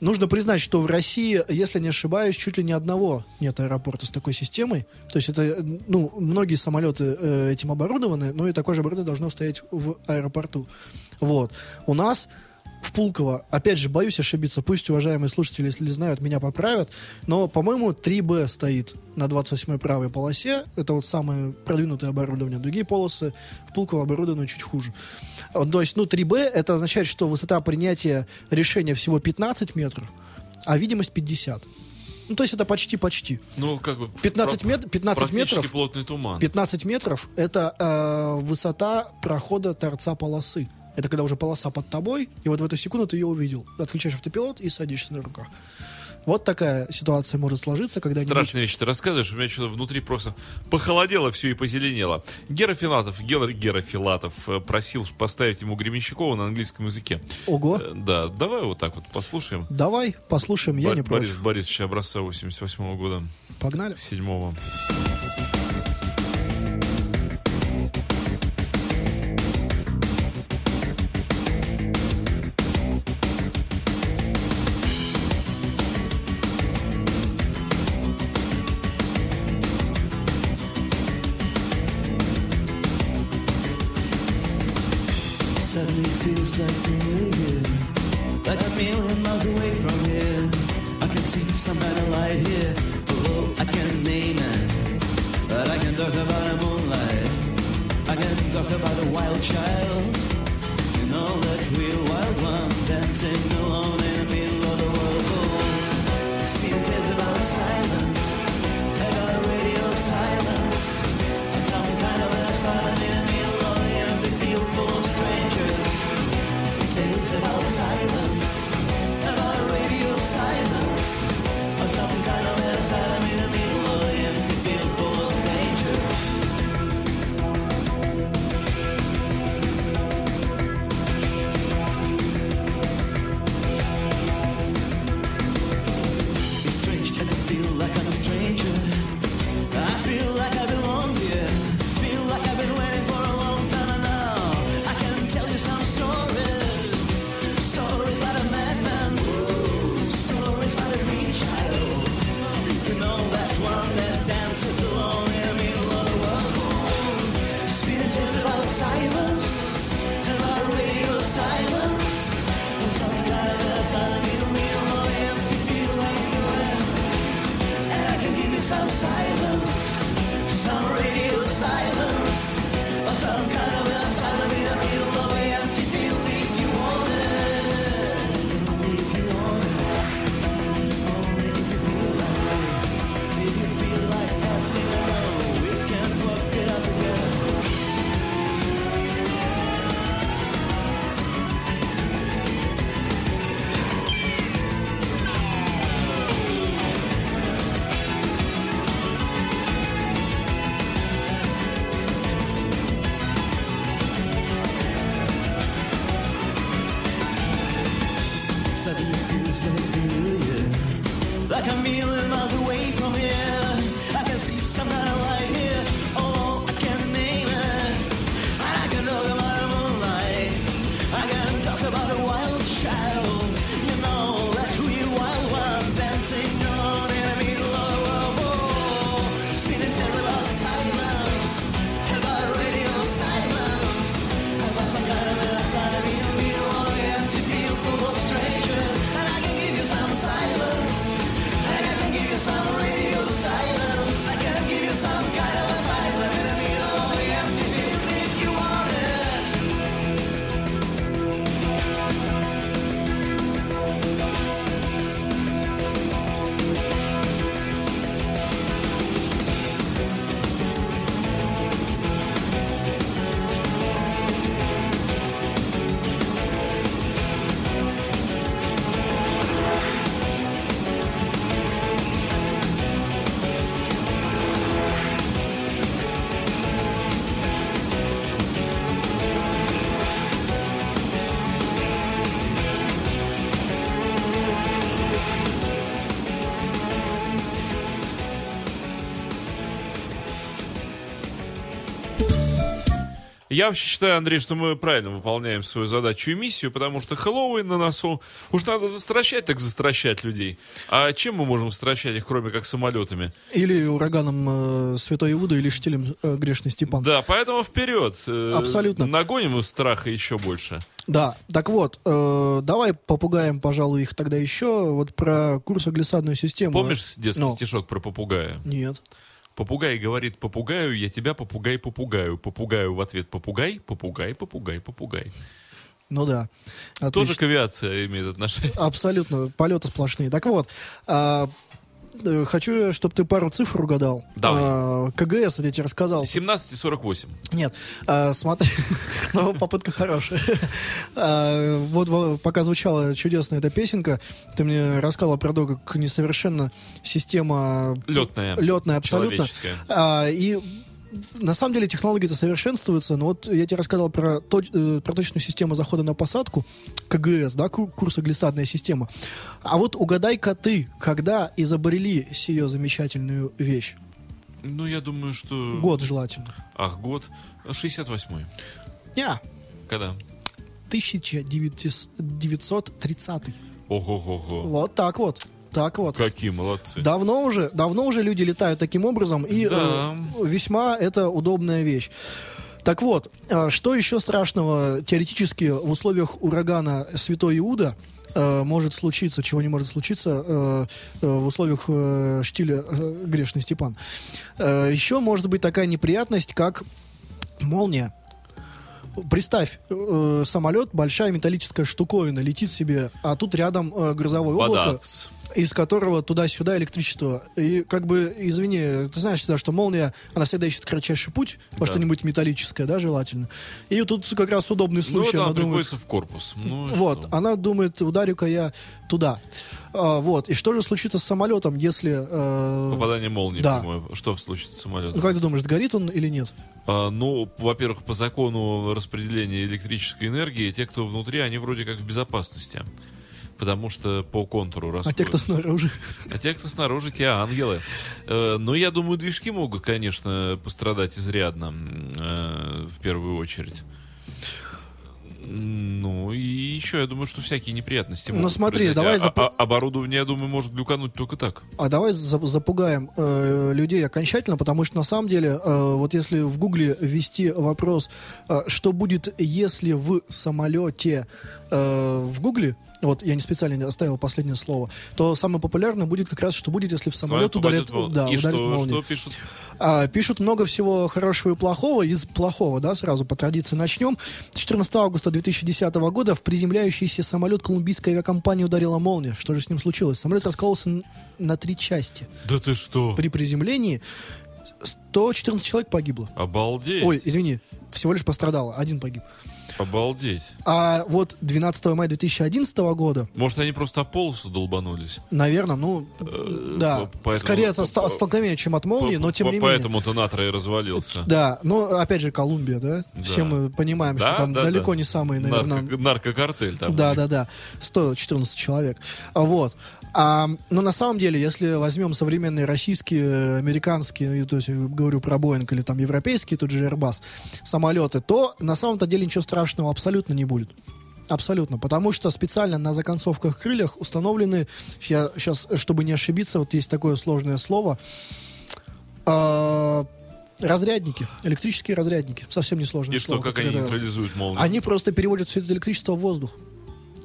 Нужно признать, что в России, если не ошибаюсь, чуть ли ни одного нет аэропорта с такой системой. То есть это, ну, многие самолеты э, этим оборудованы, но и такое же оборудование должно стоять в аэропорту. Вот. У нас в Пулково, опять же, боюсь ошибиться, пусть уважаемые слушатели, если знают, меня поправят, но, по-моему, 3Б стоит на 28-й правой полосе, это вот самое продвинутое оборудование, другие полосы в Пулково оборудованы чуть хуже. А, То есть, ну, 3Б, это означает, что высота принятия решения всего 15 метров, а видимость 50. Ну, то есть это почти-почти. Ну, как бы... 15 мет- 15 практически метров. плотный туман. 15 метров — это э, высота прохода торца полосы. Это когда уже полоса под тобой, и вот в эту секунду ты ее увидел. Отключаешь автопилот и садишься на руках. Вот такая ситуация может сложиться, когда Страшные вещи ты рассказываешь, у меня что-то внутри просто похолодело все и позеленело. Гера Филатов, Гера, Гера Филатов э, просил поставить ему Гремещакова на английском языке. Ого. Э, Да, давай вот так вот послушаем. Давай, послушаем, я Бор- не Борис против. Борисовича образца 88 года, Погнали. 7 Suddenly Я вообще считаю, Андрей, что мы правильно выполняем свою задачу и миссию, потому что Хэллоуин на носу. Уж надо застращать, так застращать людей. А чем мы можем стращать их, кроме как самолетами? Или ураганом э, Святой Иуда, или штилем э, Грешный Степан. Да, поэтому вперед. Э, Абсолютно. Нагоним их страха еще больше. Да, так вот, э, давай попугаем, пожалуй, их тогда еще. Вот про курсоглиссадную систему. Помнишь детский Ну. стишок про попугая? Нет. Попугай говорит попугаю, я тебя попугай попугаю. Попугаю в ответ попугай, попугай, попугай, попугай. Ну да. Тоже Отлично. к авиации имеет отношение. Абсолютно, полеты сплошные. Так вот, а, хочу, чтобы ты пару цифр угадал. Давай. А, КГС, вот я тебе рассказал. 17,48. Нет, а, смотри, ну, попытка хорошая. А, Вот во- пока звучала чудесная эта песенка, ты мне рассказала про то, как несовершенна система Летная. летная абсолютно. А, и на самом деле технологии-то совершенствуются, но вот я тебе рассказал про, точ- э, про точную систему захода на посадку, КГС, да, ку- курсоглиссадная система. А вот угадай-ка ты, когда изобрели сию замечательную вещь? Ну, я думаю, что... Год желательно. Ах, год. 68-й. Не, Когда? 1930. Ого-го-го. Вот так вот. Так вот. Какие молодцы. Давно уже, давно уже люди летают таким образом, и Да. э, весьма это удобная вещь. Так вот, э, что еще страшного теоретически в условиях урагана Святой Иуда э, может случиться, чего не может случиться э, э, в условиях э, штиля э, Грешный Степан. Э, еще может быть такая неприятность, как молния. Представь, самолет, большая металлическая штуковина, летит себе, а тут рядом грозовое облако Бадац. Из которого туда-сюда электричество. И как бы, извини, ты знаешь всегда, что молния, она всегда ищет кратчайший путь во Да. что-нибудь металлическое, да, желательно. И тут как раз удобный Ну, случай, да, она думает... в корпус. Ну, Вот, что? она думает, ударю-ка я туда. А, вот, и что же случится с самолетом, если... э, Попадание молнии да. прямое. Что случится с самолетом? ну, как ты думаешь, сгорит он или нет? А, ну, во-первых, по закону распределения электрической энергии, те, кто внутри, они вроде как в безопасности. Потому что по контуру А расходят. те, кто снаружи? А те, кто снаружи, те ангелы. Э, Но я думаю, движки могут, конечно, пострадать изрядно, э, в первую очередь. Ну, и еще, я думаю, что всякие неприятности Ну, смотри, произойти. давай А- запо- а- оборудование, я думаю, может глюкануть только так. А давай за- запугаем э, людей окончательно, потому что на самом деле, э, вот если в Гугле ввести вопрос, э, что будет, если в самолете э, в Гугле, вот я не специально оставил последнее слово, то самое популярное будет как раз, что будет, если в самолет ударит, мол- да, И ударит что, молния. что пишут? А, пишут много всего хорошего и плохого. Из плохого, да, сразу по традиции начнем. 14 августа 2010 года в приземляющийся самолет колумбийской авиакомпании ударила молния. Что же с ним случилось? Самолет раскололся на три части. Да ты что? При приземлении 114 человек погибло. Обалдеть. Ой, извини, всего лишь пострадало, один погиб. Обалдеть. А вот 12 мая 2011 года, Может, они просто о полосу долбанулись? наверное, ну, да, по- поэтому- скорее по- столкновение, чем от молнии, но тем не менее. Поэтому-то Натра и развалился. Да, но опять же Колумбия, да? Все мы понимаем, что Да, там да, далеко да. не самые, наверное. Нарко- наркокартель там. Да, да, да. 114 человек. А Вот. А, но на самом деле, если возьмем современные российские, э, американские, то есть говорю про Боинг или там европейские, тот же Airbus, самолеты, то на самом-то деле ничего страшного абсолютно не будет. Абсолютно. Потому что специально на законцовках крыльях установлены, я сейчас, чтобы не ошибиться, вот есть такое сложное слово, а, разрядники, электрические разрядники. Совсем несложное И что, слово. как они это- нейтрализуют молнию? они просто переводят все это электричество в воздух.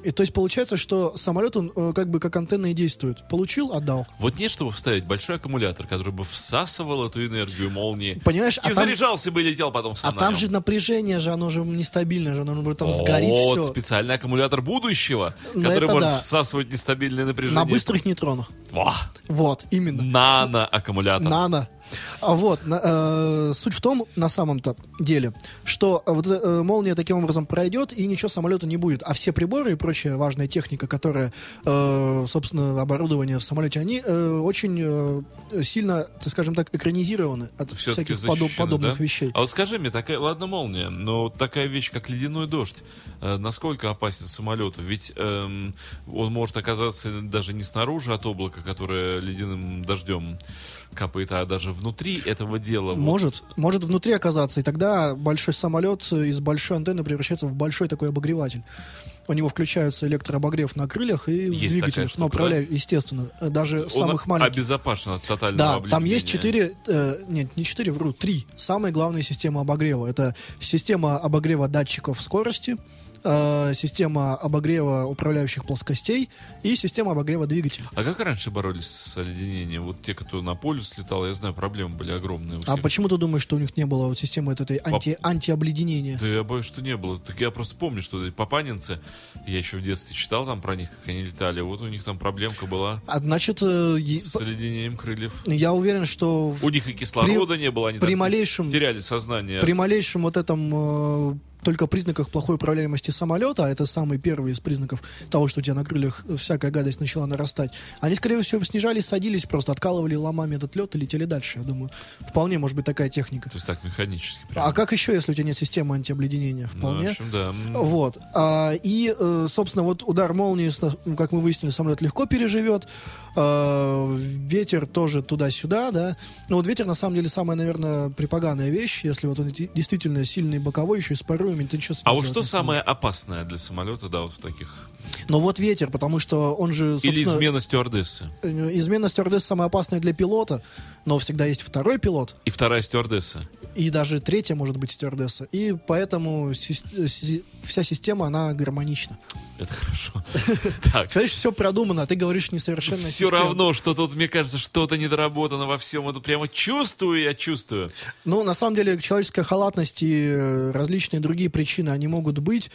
И то есть получается, что самолет, он э, как бы как антенна и действует. Получил, отдал. Вот нет, чтобы вставить большой аккумулятор, который бы всасывал эту энергию молнии. Понимаешь, И а там, заряжался бы и летел потом а сам на там же напряжение же, оно же нестабильное же, оно может там сгорит вот, все. специальный аккумулятор будущего, Ну, который может да. всасывать нестабильное напряжение. На быстрых нейтронах. Во, Вот, именно. Нано-аккумулятор. Нано. А вот, э, суть в том, на самом-то деле, что э, вот э, молния таким образом пройдет, и ничего самолету не будет. А все приборы и прочая важная техника, которая, э, собственно, оборудование в самолете, они э, очень э, сильно, так скажем так, экранизированы от Всё-таки всяких подоб- подобных да? вещей. А вот скажи мне, такая, ладно, молния, но такая вещь, как ледяной дождь, э, насколько опасен самолету? Ведь эм, он может оказаться даже не снаружи от облака, которое ледяным дождем капает, а даже внутри внутри этого дела. вот, Может, может внутри оказаться, и тогда большой самолет из большой антенны превращается в большой такой обогреватель. У него включается электрообогрев на крыльях и Есть Ну, штука, управляю, естественно, э, даже он самых маленьких. обезопасен от тотального Да, там есть четыре, э, нет, не четыре, вру, три самые главные системы обогрева. Это система обогрева датчиков скорости, э, система обогрева управляющих плоскостей и система обогрева двигателя. А как раньше боролись с оледенением? Вот те, кто на полюс летал, я знаю, проблемы были огромные А почему ты думаешь, что у них не было вот системы вот этой анти, антиобледенения? Да я боюсь, что не было. Так я просто помню, что папанинцы, я еще в детстве читал там про них, как они летали. Вот у них там проблемка была А значит, э, е- с оледенением крыльев. я уверен, что в- У них и кислорода не было, они при там малейшем- теряли сознание. при малейшем вот этом э, только признаках плохой управляемости самолета, а это самый первый из признаков того, что у тебя на крыльях всякая гадость начала нарастать, они, скорее всего, снижались, садились, просто откалывали ломами этот лед и летели дальше. Я думаю, вполне может быть такая техника. То есть так, механически. А как еще, если у тебя нет системы антиобледенения? Ну, Вполне. в общем, да. Вот. А, и, э, собственно, вот удар молнии, ну, как мы выяснили, самолет легко переживет. А, ветер тоже туда-сюда, да. Но вот ветер, на самом деле, самая, наверное, припоганая вещь. Если вот он де- действительно сильный боковой, еще и с порывами, ты ничего А вот что самое опасное для самолета, да, вот в таких... Но вот ветер, потому что он же. Или измена стюардессы. э, Измена стюардессы самая опасная для пилота, но всегда есть второй пилот, И вторая стюардесса. и даже третья может быть стюардесса. И поэтому вся система, она гармонична. Это хорошо. Так. Понимаешь, все продумано, а ты говоришь несовершенная Все равно, что тут, мне кажется, что-то недоработано во всем. Это прямо чувствую, я чувствую. Ну, на самом деле, человеческая халатность и э, различные другие причины, они могут быть.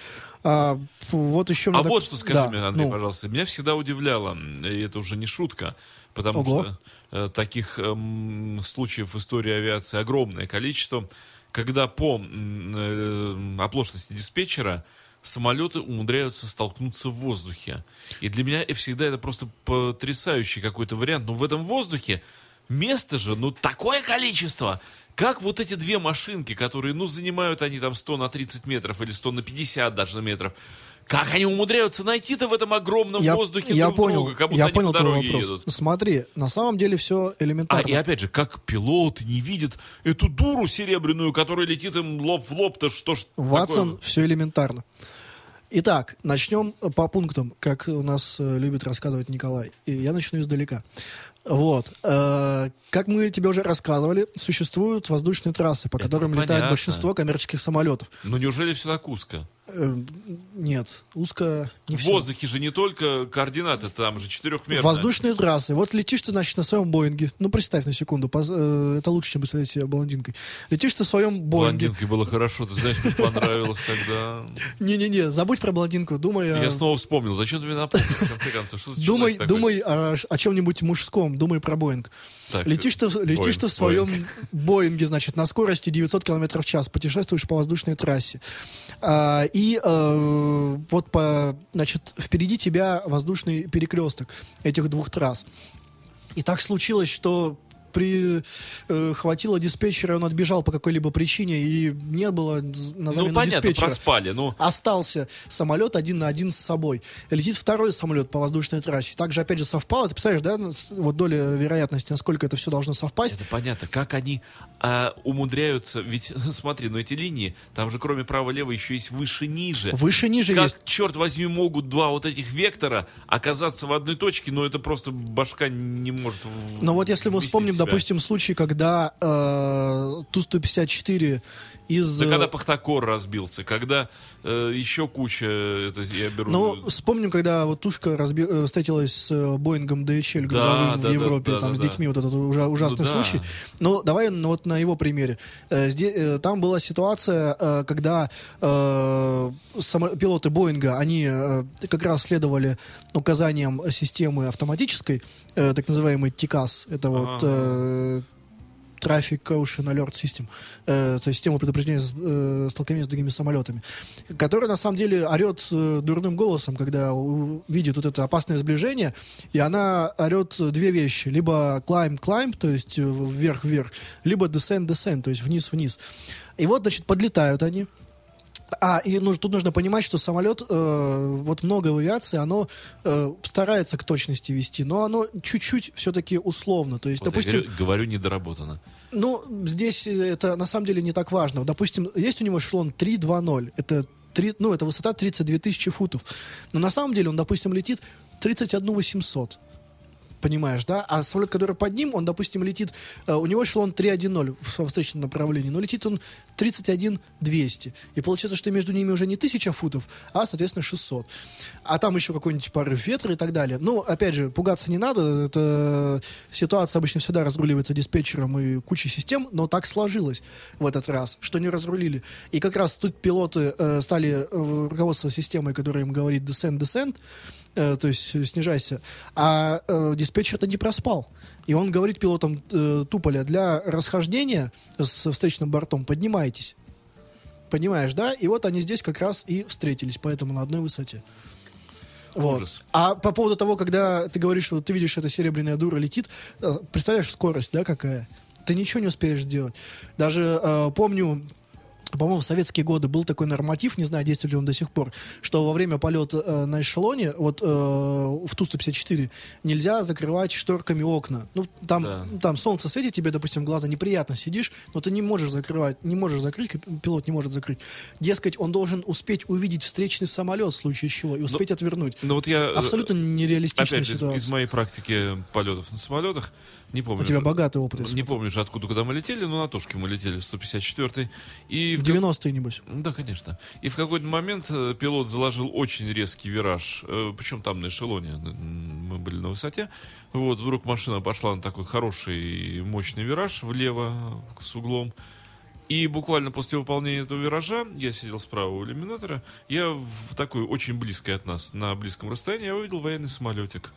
А, вот еще... А мне вот так- что скажи Да, мне, Андрей, ну, пожалуйста. Меня всегда удивляло, и это уже не шутка, потому Ого. что э, таких эм, случаев в истории авиации огромное количество, когда по э, оплошности диспетчера самолеты умудряются столкнуться в воздухе. И для меня всегда это просто потрясающий какой-то вариант. Но в этом воздухе места же, ну, такое количество. Как вот эти две машинки, которые, ну, занимают они там 100 на 30 метров или 100 на 50 даже метров, как они умудряются найти-то в этом огромном я, воздухе я друг понял, друга, как будто я они понял по дороге вопрос. едут. Смотри, на самом деле все А, элементарно. и опять же, как пилоты не видят эту дуру серебряную, которая летит им лоб в лоб-то, что ж Ватсон, такое? все элементарно. Итак, начнем по пунктам, как у нас э, любит рассказывать Николай. И я начну издалека. Вот. Э, как мы тебе уже рассказывали, существуют воздушные трассы, по Это которым летает понятно. большинство коммерческих самолетов. Ну неужели все так узко? Э, нет, узко не в всё. воздухе же не только координаты, там же четырехмерные. Воздушные трассы. Вот летишь ты, значит, на своем Боинге. Ну, представь на секунду. э, это лучше, чем представить себя блондинкой. Летишь ты в своем Боинге. Блондинкой было хорошо, ты знаешь, мне понравилось тогда. Не-не-не, забудь про блондинку. Думай. Я снова вспомнил, зачем ты мне напомнил, в конце концов, что Думай, думай о, чем-нибудь мужском, думай про Боинг. Летишь ты, в- своем Боинг. Боинге, значит, на скорости 900 км в час, путешествуешь по воздушной трассе. И э, вот по, значит, впереди тебя воздушный перекресток этих двух трасс. И так случилось, что при э, хватило диспетчера, он отбежал по какой-либо причине, и не было з- на Ну, понятно, диспетчера. проспали, ну... Остался самолет один на один с собой. Летит второй самолет по воздушной трассе. Также, опять же, совпало. Ты представляешь, да, ну, вот доля вероятности, насколько это все должно совпасть. Это понятно, как они а, умудряются, ведь смотри, ну эти линии, там же кроме право-лево еще есть выше-ниже. Выше-ниже как, есть. черт возьми, могут два вот этих вектора оказаться в одной точке, но это просто башка не может Но вот если мы вспомним, себя. Допустим, случай, когда э, Ту-154 из... Да э, когда Пахтакор разбился, когда э, еще куча, это я беру... Ну, вспомним, когда вот Тушка разби- э, встретилась с э, Боингом DHL грузовым да, в да, Европе, да, там, да, с да. детьми, вот этот ужа- ужасный Ну да. случай. Ну, давай ну, вот на его примере. Э, зде- э, там была ситуация, э, когда э, само- пилоты Боинга, они э, как раз следовали указаниям системы автоматической, э, так называемый TCAS, это вот... Ага. э, Traffic Ocean Alert System, э, то есть система предупреждения э, столкновения с другими самолетами, которая на самом деле орет э, дурным голосом, когда у- видит вот это опасное сближение, и она орет две вещи, либо climb, climb, то есть э, вверх-вверх, либо descend, descend, то есть вниз-вниз. И вот, значит, подлетают они, А, и нуж- тут нужно понимать, что самолет, э, вот много в авиации, оно э, старается к точности вести, но оно чуть-чуть все-таки условно. То есть, Вот я допустим, говорю, говорю, недоработано. ну, здесь это на самом деле не так важно. Допустим, есть у него эшелон 3.2.0. Это, 3, ну, это высота 32 тысячи футов. Но на самом деле он, допустим, летит 31 800. Понимаешь, да? А самолет, который под ним, он, допустим, летит... э, у него эшелон 3.1.0 в- встречном направлении, но летит он 31 200. И получается, что между ними уже не 1000 футов, а, соответственно, 600. А там еще какой-нибудь порыв ветра и так далее. Ну, опять же, пугаться не надо. Это ситуация обычно всегда разруливается диспетчером и кучей систем, но так сложилось в этот раз, что не разрулили. И как раз тут пилоты э, стали э, руководство системой, которая им говорит descend, descend, э, то есть э, снижайся, а э, диспетчер-то не проспал. И он говорит пилотам э, Туполя, для расхождения с встречным бортом поднимайтесь. Понимаешь, да? И вот они здесь как раз и встретились, поэтому на одной высоте. Вот. Ужас. А по поводу того, когда ты говоришь, что ты видишь, эта серебряная дура летит, э, представляешь, скорость, да, какая? Ты ничего не успеешь сделать. Даже э, помню, по-моему, в советские годы был такой норматив, не знаю, действует ли он до сих пор, что во время полета э, на эшелоне, вот э, в Ту-154, нельзя закрывать шторками окна. Ну, там, Да. там солнце светит тебе, допустим, глаза, неприятно сидишь, но ты не можешь закрывать, не можешь закрыть, пилот не может закрыть. Дескать, он должен успеть увидеть встречный самолет, в случае чего, и успеть отвернуть. Ну вот я... э, Абсолютно нереалистичная Опять же, из, ситуация. из моей практики полетов на самолетах, не помню. У тебя богатый опыт. Не смотрю. помню же, откуда, куда мы летели, но на Тушке мы летели в 154 И В как- 90-е, небось. Да, конечно. И в какой-то момент э, пилот заложил очень резкий вираж, э, причем там на эшелоне, мы были на высоте. Вот, вдруг машина пошла на такой хороший, мощный вираж влево э, с углом. И буквально после выполнения этого виража, я сидел справа у иллюминатора, я в такой очень близкой от нас, на близком расстоянии, я увидел военный самолетик.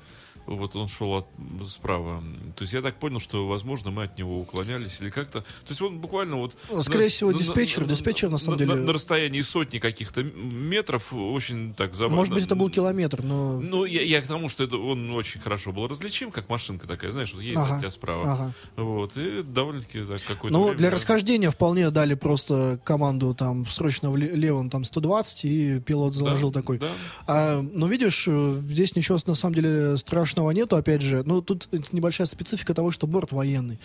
Вот он шел от, справа. То есть я так понял, что, возможно, мы от него уклонялись или как-то. То есть он буквально вот... Скорее на- всего, на- диспетчер- диспетчер, на самом деле- На, расстоянии сотни каких-то метров очень так забавно. Может быть, это был километр, но... Ну, я, я к тому, что это он очень хорошо был различим, как машинка такая, знаешь, вот едет Ага, от тебя справа. ага. Вот, и довольно-таки так какой-то Ну, время, для расхождения вполне дали просто команду там срочно в ле- левом там 120, и пилот заложил Да, такой. да. А, ну, видишь, э, здесь ничего на самом деле страшного нету, опять же. Ну, тут небольшая специфика того, что борт военный.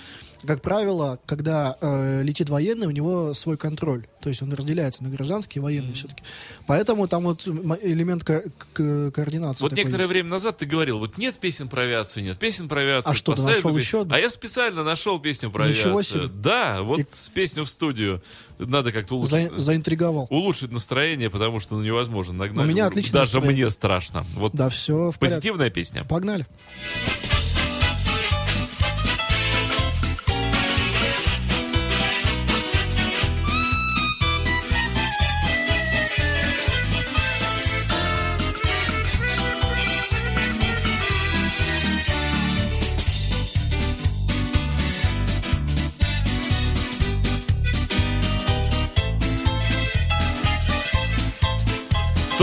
Как правило, когда э, летит военный, у него свой контроль. То есть он разделяется на гражданский и военный все-таки. Поэтому там вот элемент ко- к- координации. Вот некоторое есть. время назад ты говорил, вот нет песен про авиацию, нет песен про авиацию. А что, ты нашел бы- еще одну? А я специально нашел песню про Ничего авиацию. себе. Да, вот И- песню в студию. Надо как-то улучшить, За- заинтриговал. улучшить настроение, потому что ну, невозможно нагнать. У меня отличное Даже настроение. мне страшно. Вот Да, все в порядке. позитивная песня. Погнали. Nacional.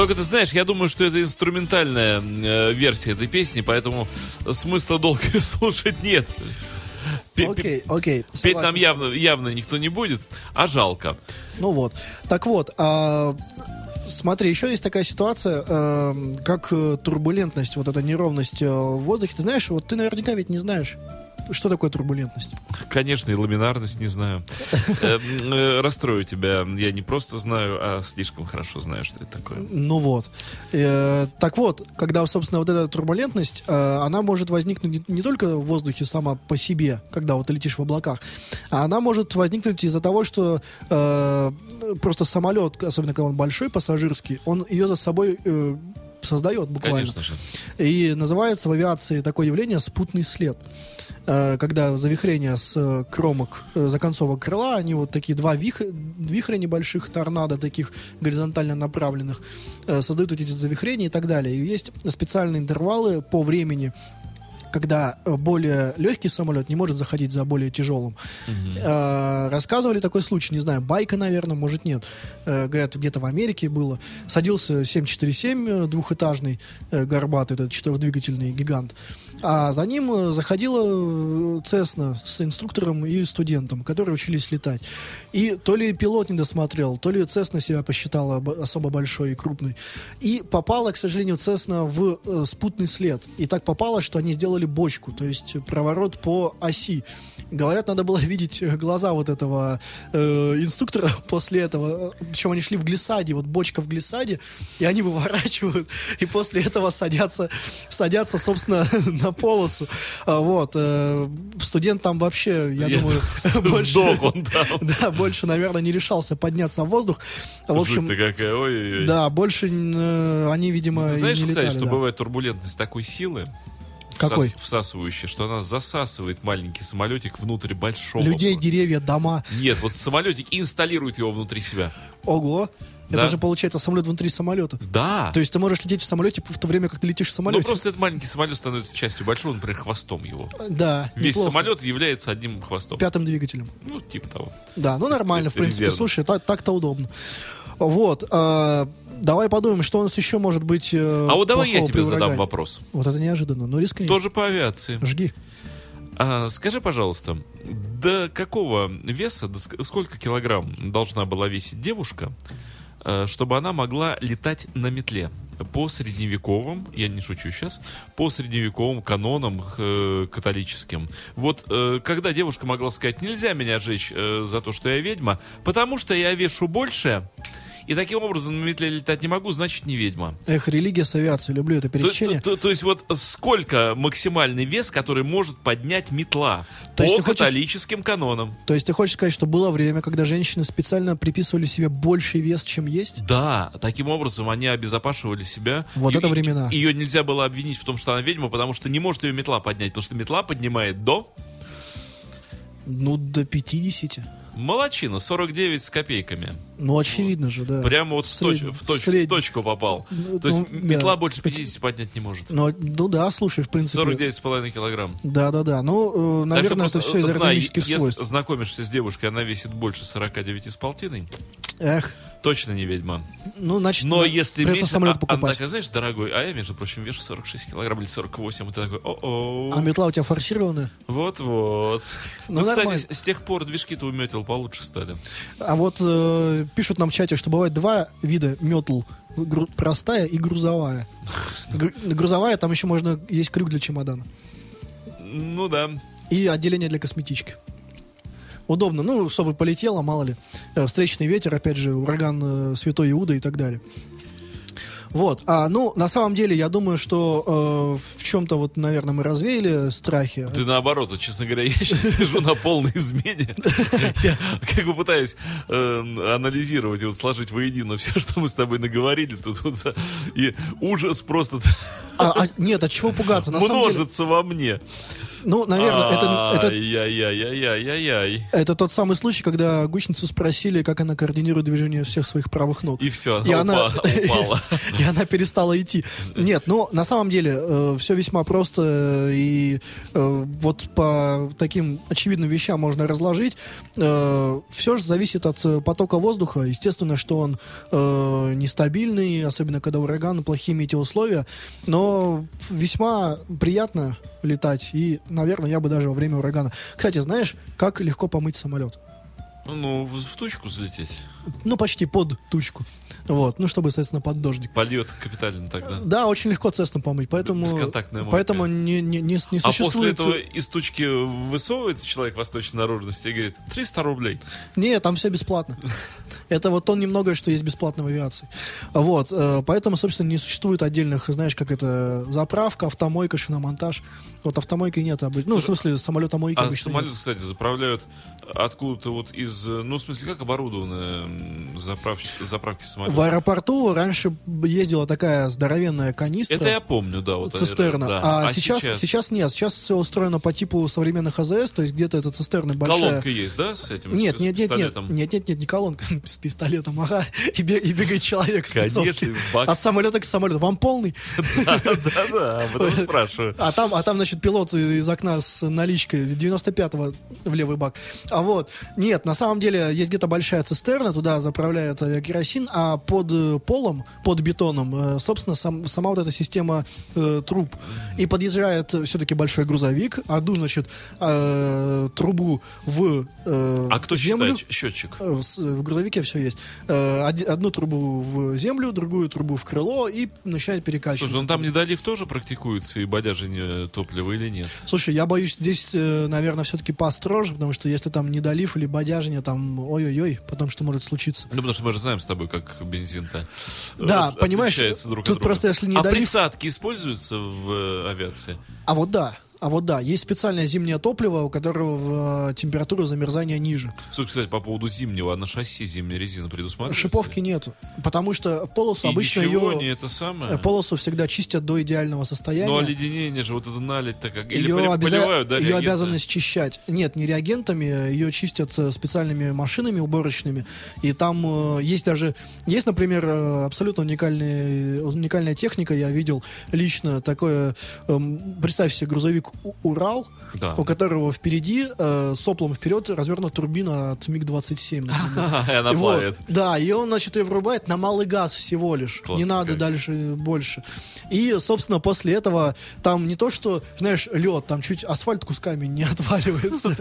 Только ты знаешь, я думаю, что это инструментальная э, версия этой песни, поэтому смысла долго слушать нет. Окей, окей. Петь нам явно, явно никто не будет, а жалко. Ну вот. Так вот, а, смотри, еще есть такая ситуация, эм, как э, турбулентность, вот эта неровность э, в воздухе. Ты знаешь, вот ты наверняка ведь не знаешь, что такое турбулентность. Конечно, и ламинарность не знаю. Э, м, э, Расстрою тебя. Я не просто знаю, а слишком хорошо знаю, что это такое. Ну вот. Э, так вот, когда, собственно, вот эта турбулентность, э, она может возникнуть не, только в воздухе сама по себе, когда вот ты летишь в облаках, а она может возникнуть из-за того, что просто самолет, особенно когда он большой, пассажирский, он ее за собой создает буквально. Конечно же. И называется в авиации такое явление спутный след. Э, Когда завихрения с э, кромок э, законцовок крыла, они вот такие два вих- вихря небольших, торнадо таких горизонтально направленных, создают вот эти завихрения и так далее. И есть специальные интервалы по времени, когда э, более легкий самолет не может заходить за более тяжелым. Э, рассказывали такой случай, не знаю, байка, наверное, может нет. Э, говорят, где-то в Америке было. Садился 747 э, двухэтажный, э, горбатый, этот четырехдвигательный гигант. А за ним э, заходила э, Цесна с инструктором и студентом, которые учились летать. И то ли пилот не досмотрел, то ли Цесна себя посчитала особо большой и крупной. И попала, к сожалению, Цесна в э, спутный след. И так попало, что они сделали бочку, то есть проворот по оси. Говорят, надо было видеть глаза вот этого э, инструктора после этого. Причем они шли в глиссаде, вот бочка в глиссаде, и они выворачивают, и после этого садятся, садятся, собственно, на полосу. А, Вот. э, Студент там вообще, я, Я думаю, больше... он там. Да, больше, наверное, не решался подняться в воздух. В общем, какая, ой-ой-ой. да, больше э, они, видимо, Ты знаешь, не кстати, летали. что да. бывает турбулентность такой силы, Какой? всас- всасывающей, что она засасывает маленький самолетик внутрь большого. Людей, деревья, дома. Нет, вот самолетик инсталирует его внутри себя. Ого. Да. Это же получается самолет внутри самолета. Да. То есть ты можешь лететь в самолете в то время, как ты летишь в ну самолете. просто этот маленький самолет становится частью большого, например, хвостом его. Да. Весь неплохо. самолет является одним хвостом. Пятым двигателем. Ну, типа того. Да, ну нормально, в принципе. Резервно. Слушай, так- так-то удобно. Вот. а, давай подумаем, что у нас еще может быть. э, А вот давай я тебе задам вопрос. Вот это неожиданно. Ну, рискни. Тоже по авиации. Жги. А, скажи, пожалуйста, до какого веса, до ск- сколько килограмм должна была весить девушка, э, чтобы она могла летать на метле? По средневековым, я не шучу сейчас, по средневековым канонам э, католическим. Вот э, когда девушка могла сказать, нельзя меня жечь э, за то, что я ведьма, потому что я вешу больше, и таким образом на метле летать не могу, значит не ведьма. Эх, религия с авиацией. Люблю это То, пересечение. то- то- то есть вот сколько максимальный вес, который может поднять метла То по ты хочешь- католическим канонам? То есть ты хочешь сказать, что было время, когда женщины специально приписывали себе больший вес, чем есть? Да, таким образом они обезопашивали себя. Вот И- это времена. Ее нельзя было обвинить в том, что она ведьма, потому что не может ее метла поднять, потому что метла поднимает до Ну, до 50. Молочина 49 с копейками. Ну, очевидно же, да. Прямо вот в, точ- в точ- в точку попал. Ну, То есть ну, метла да. больше 50 поднять не может. Ну, ну да, слушай, в принципе. 49,5 килограмм. Да, да, да. Ну, э, наверное, это все из знай, эргономических если свойств. знакомишься с девушкой, она весит больше 49 с полтиной, Эх, точно не ведьма. ну, значит, Но да, если придется меньше, самолет а- она покупать. такая, знаешь, дорогой, а я, между прочим, вешу 46 килограмм или 48, и ты такой, о-о. А метла у тебя форсированная? Вот-вот. Ну, Ну, кстати, с, с тех пор движки-то у метел получше стали. А вот э, пишут нам в чате, что бывает два вида метл. Гру- простая и грузовая. Гру- грузовая, там еще можно, есть крюк для чемодана. Ну да. И отделение для косметички. Удобно, ну, чтобы полетело, мало ли. Э, встречный ветер, опять же, ураган э, Святой Иуда и так далее. Вот, а, ну, на самом деле, я думаю, что э, в чем-то вот, наверное, мы развеяли страхи. Ты наоборот, вот, честно говоря, я сейчас сижу на полной измене. Я как бы пытаюсь э, анализировать и вот сложить воедино все, что мы с тобой наговорили тут. Вот, за- и ужас просто А, а, нет, от чего пугаться? На самом деле, множится во мне. Ну, наверное, это, это, Ай-яй-яй-яй-яй-яй. это тот самый случай, когда гусеницу спросили, как она координирует движение всех своих правых ног. И все, И она, упала. и она перестала идти. Нет, ну, на самом деле, все весьма просто, э, и э, вот по таким очевидным вещам можно разложить. все же зависит от э, потока воздуха. Естественно, что он э, нестабильный, особенно когда ураган, плохие метеоусловия, но весьма приятно летать, и, наверное, я бы даже во время урагана. Кстати, знаешь, как легко помыть самолет? Ну, в в тучку залететь. Ну, почти под тучку. Вот, ну, чтобы, соответственно, под дождик. Польет капитально тогда. Да, очень легко Цесну помыть, поэтому, Бесконтактная мойка. поэтому не, не, не, не А после существует... этого из тучки высовывается человек восточной наружности и говорит, 300 рублей. Не, там все бесплатно. Это вот то немногое, что есть бесплатно в авиации. Вот, э, поэтому, собственно, не существует отдельных, знаешь, как это, заправка, автомойка, шиномонтаж. Вот автомойки нет обычно. Ну, в смысле, самолета-мойки А обычно самолет, нет. кстати, заправляют откуда-то вот из... Ну, в смысле, как оборудованы м, заправки, самолета? В аэропорту раньше ездила такая здоровенная канистра. Это я помню, да. Вот, цистерна. да. А, сейчас, сейчас... нет. Сейчас все устроено по типу современных АЗС, то есть где-то эта цистерна большая. Колонка есть, да, с этим? Нет, с нет, нет, нет, пистолетом? нет, нет, нет, не колонка с пистолетом, ага, и, бе- и бегает человек в Конечно. От самолета к самолету. Вам полный? Да-да, об этом спрашиваю. А там, а там, значит, пилот из окна с наличкой 95-го в левый бак. А вот, нет, на самом деле есть где-то большая цистерна, туда заправляют керосин, а под э, полом, под бетоном, э, собственно, сам- сама вот эта система э, труб. И подъезжает все-таки большой грузовик, одну, значит, э, трубу в э, А кто землю. считает счетчик? Э, В, грузовике все есть. Э, одну трубу в землю, другую трубу в крыло и начинает перекачивать. Слушай, ну там недолив тоже практикуется и бодяжение топлива или нет? Слушай, я боюсь здесь, э, наверное, все-таки построже, потому что если там недолив или бодяжение, там ой-ой-ой, потом что может случиться. Ну, потому что мы же знаем с тобой, как бензин-то э, Да, понимаешь, друг тут просто если А недолив- присадки используются в э, авиации? А вот да, а вот да, есть специальное зимнее топливо, у которого э, температура замерзания ниже. Слушай, кстати, по поводу зимнего, а на шасси зимняя резина предусматривается? Шиповки нету, потому что полосу И обычно ее... не это самое? э, Полосу всегда чистят до идеального состояния. Ну, оледенение же, вот это налить-то как... Или ее, обяза- поливают, да, ее обязанность чищать. Нет, не реагентами, ее чистят э, специальными машинами уборочными. И там есть даже, есть, например, абсолютно уникальный, уникальная техника. Я видел лично такое, эм, представь себе грузовик Урал, Да. у которого впереди э, соплом вперед развернута турбина от МиГ-27. например. И она плавает. да, и он, значит, ее врубает на малый газ всего лишь. Не надо дальше больше. И, собственно, после этого там не то, что, знаешь, лед, там чуть асфальт кусками не отваливается.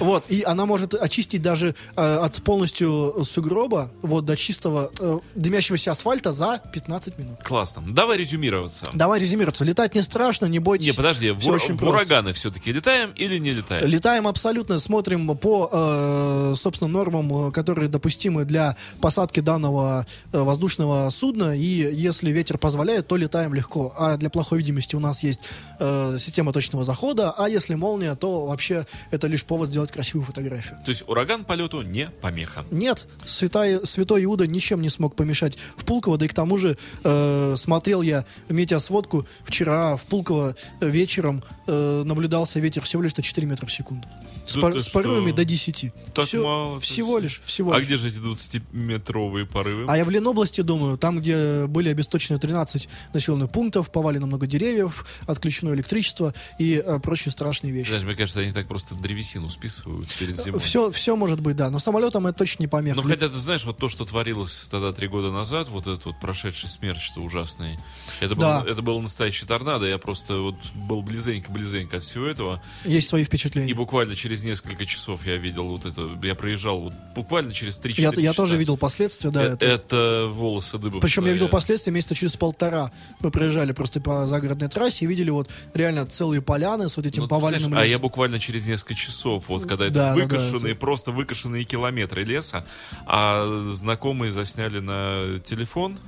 Вот, и она может очистить даже э, от полностью сугроба, вот, до чистого э, дымящегося асфальта за 15 минут. Классно. Давай резюмироваться. Давай резюмироваться. Летать не страшно, не бойтесь. Не, подожди, в, очень в просто. Ураганы все-таки летаем или не летаем? Летаем абсолютно, смотрим по, э, собственно, нормам, э, которые допустимы для посадки данного э, воздушного судна, и если ветер позволяет, то летаем легко. А для плохой видимости у нас есть э, система точного захода, а если молния, то вообще это лишь повод сделать красивую фотографию. То есть ураган полету не помеха. Нет, святой, святой Иуда ничем не смог помешать в Пулково, да и к тому же э, смотрел я метеосводку вчера в Пулково э, вечером, э, наблюдался ветер всего лишь на 4 метра в секунду. С, Да ты с порывами что? до 10. Так Всё- мало. Всего лишь, всего А лишь. где же эти 20-метровые порывы? А я в Ленобласти думаю, там, где были обесточены 13 населенных пунктов, повалено много деревьев, отключено электричество и э, прочие страшные вещи. Знаешь, мне кажется, они так просто древесину списывают перед зимой. Все, все может быть, да. Но самолетом это точно не помеха. Ну, хотя, ты знаешь, вот то, что творилось тогда три года назад, вот этот вот прошедший смерч, что ужасный, это, был, Да. это был настоящий торнадо, я просто вот был близенько-близенько от всего этого, Есть свои и впечатления. буквально через несколько часов я видел вот это, я проезжал вот буквально через 3-4 Я, я часа. тоже видел последствия, да. Э, это- это... волосы дыбом Причем я видел последствия месяца через полтора. Мы проезжали просто по загородной трассе и видели вот реально целые поляны с вот этим Ну, поваленным знаешь, а я лесом. буквально через несколько часов, вот когда это Да, да, да, это- просто выкошенные километры леса, а знакомые засняли на телефон.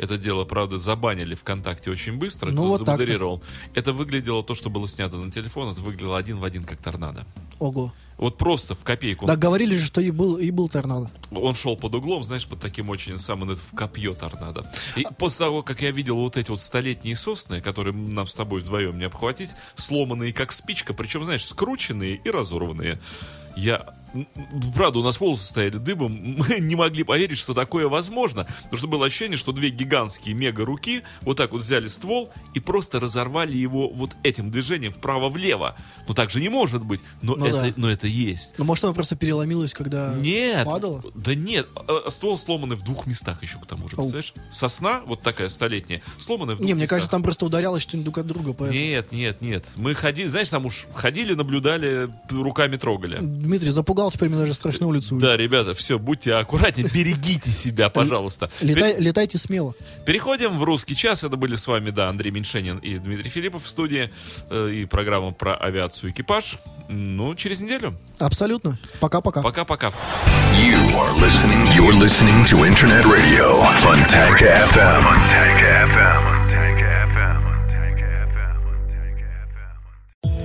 Это дело, правда, забанили ВКонтакте очень быстро, Ну, вот замодерировал. Это выглядело, то, что было снято на телефон, это выглядело один в один, как торнадо. Ого. Вот просто в копейку. Да говорили же, что и был, и был торнадо. Он шел под углом, знаешь, под таким очень самым в копье торнадо. И после того, как я видел вот эти вот столетние сосны, которые нам с тобой вдвоем не обхватить, сломанные как спичка, причем, знаешь, скрученные и разорванные, я... Правда, у нас волосы стояли дыбом, мы не могли поверить, что такое возможно, потому что было ощущение, что две гигантские мега-руки вот так вот взяли ствол и просто разорвали его вот этим движением вправо-влево. Ну так же не может быть, но, Ну это, да. но это есть. Ну, может, оно просто переломилось, когда Нет. падало? Да нет. А, а Ствол сломанный в двух местах еще к тому же. Ау. Представляешь? Сосна, вот такая столетняя, сломанная в двух Не, мне местах. кажется, там просто ударялось что-нибудь друг от друга. поэтому- Нет, нет, нет. Мы ходили, знаешь, там уж ходили, наблюдали, руками трогали. Дмитрий запугал, теперь мне даже страшно улицу. Да, ребята, все, будьте аккуратнее, берегите себя, пожалуйста. Летай- летайте смело. Переходим в русский час. Это были с вами, да, Андрей Меньшенин и Дмитрий Филиппов в студии. э, И программа про авиацию «Экипаж». Ну, через неделю. Абсолютно. Пока-пока. Пока-пока. You are listening. You're listening to Internet Radio, FM.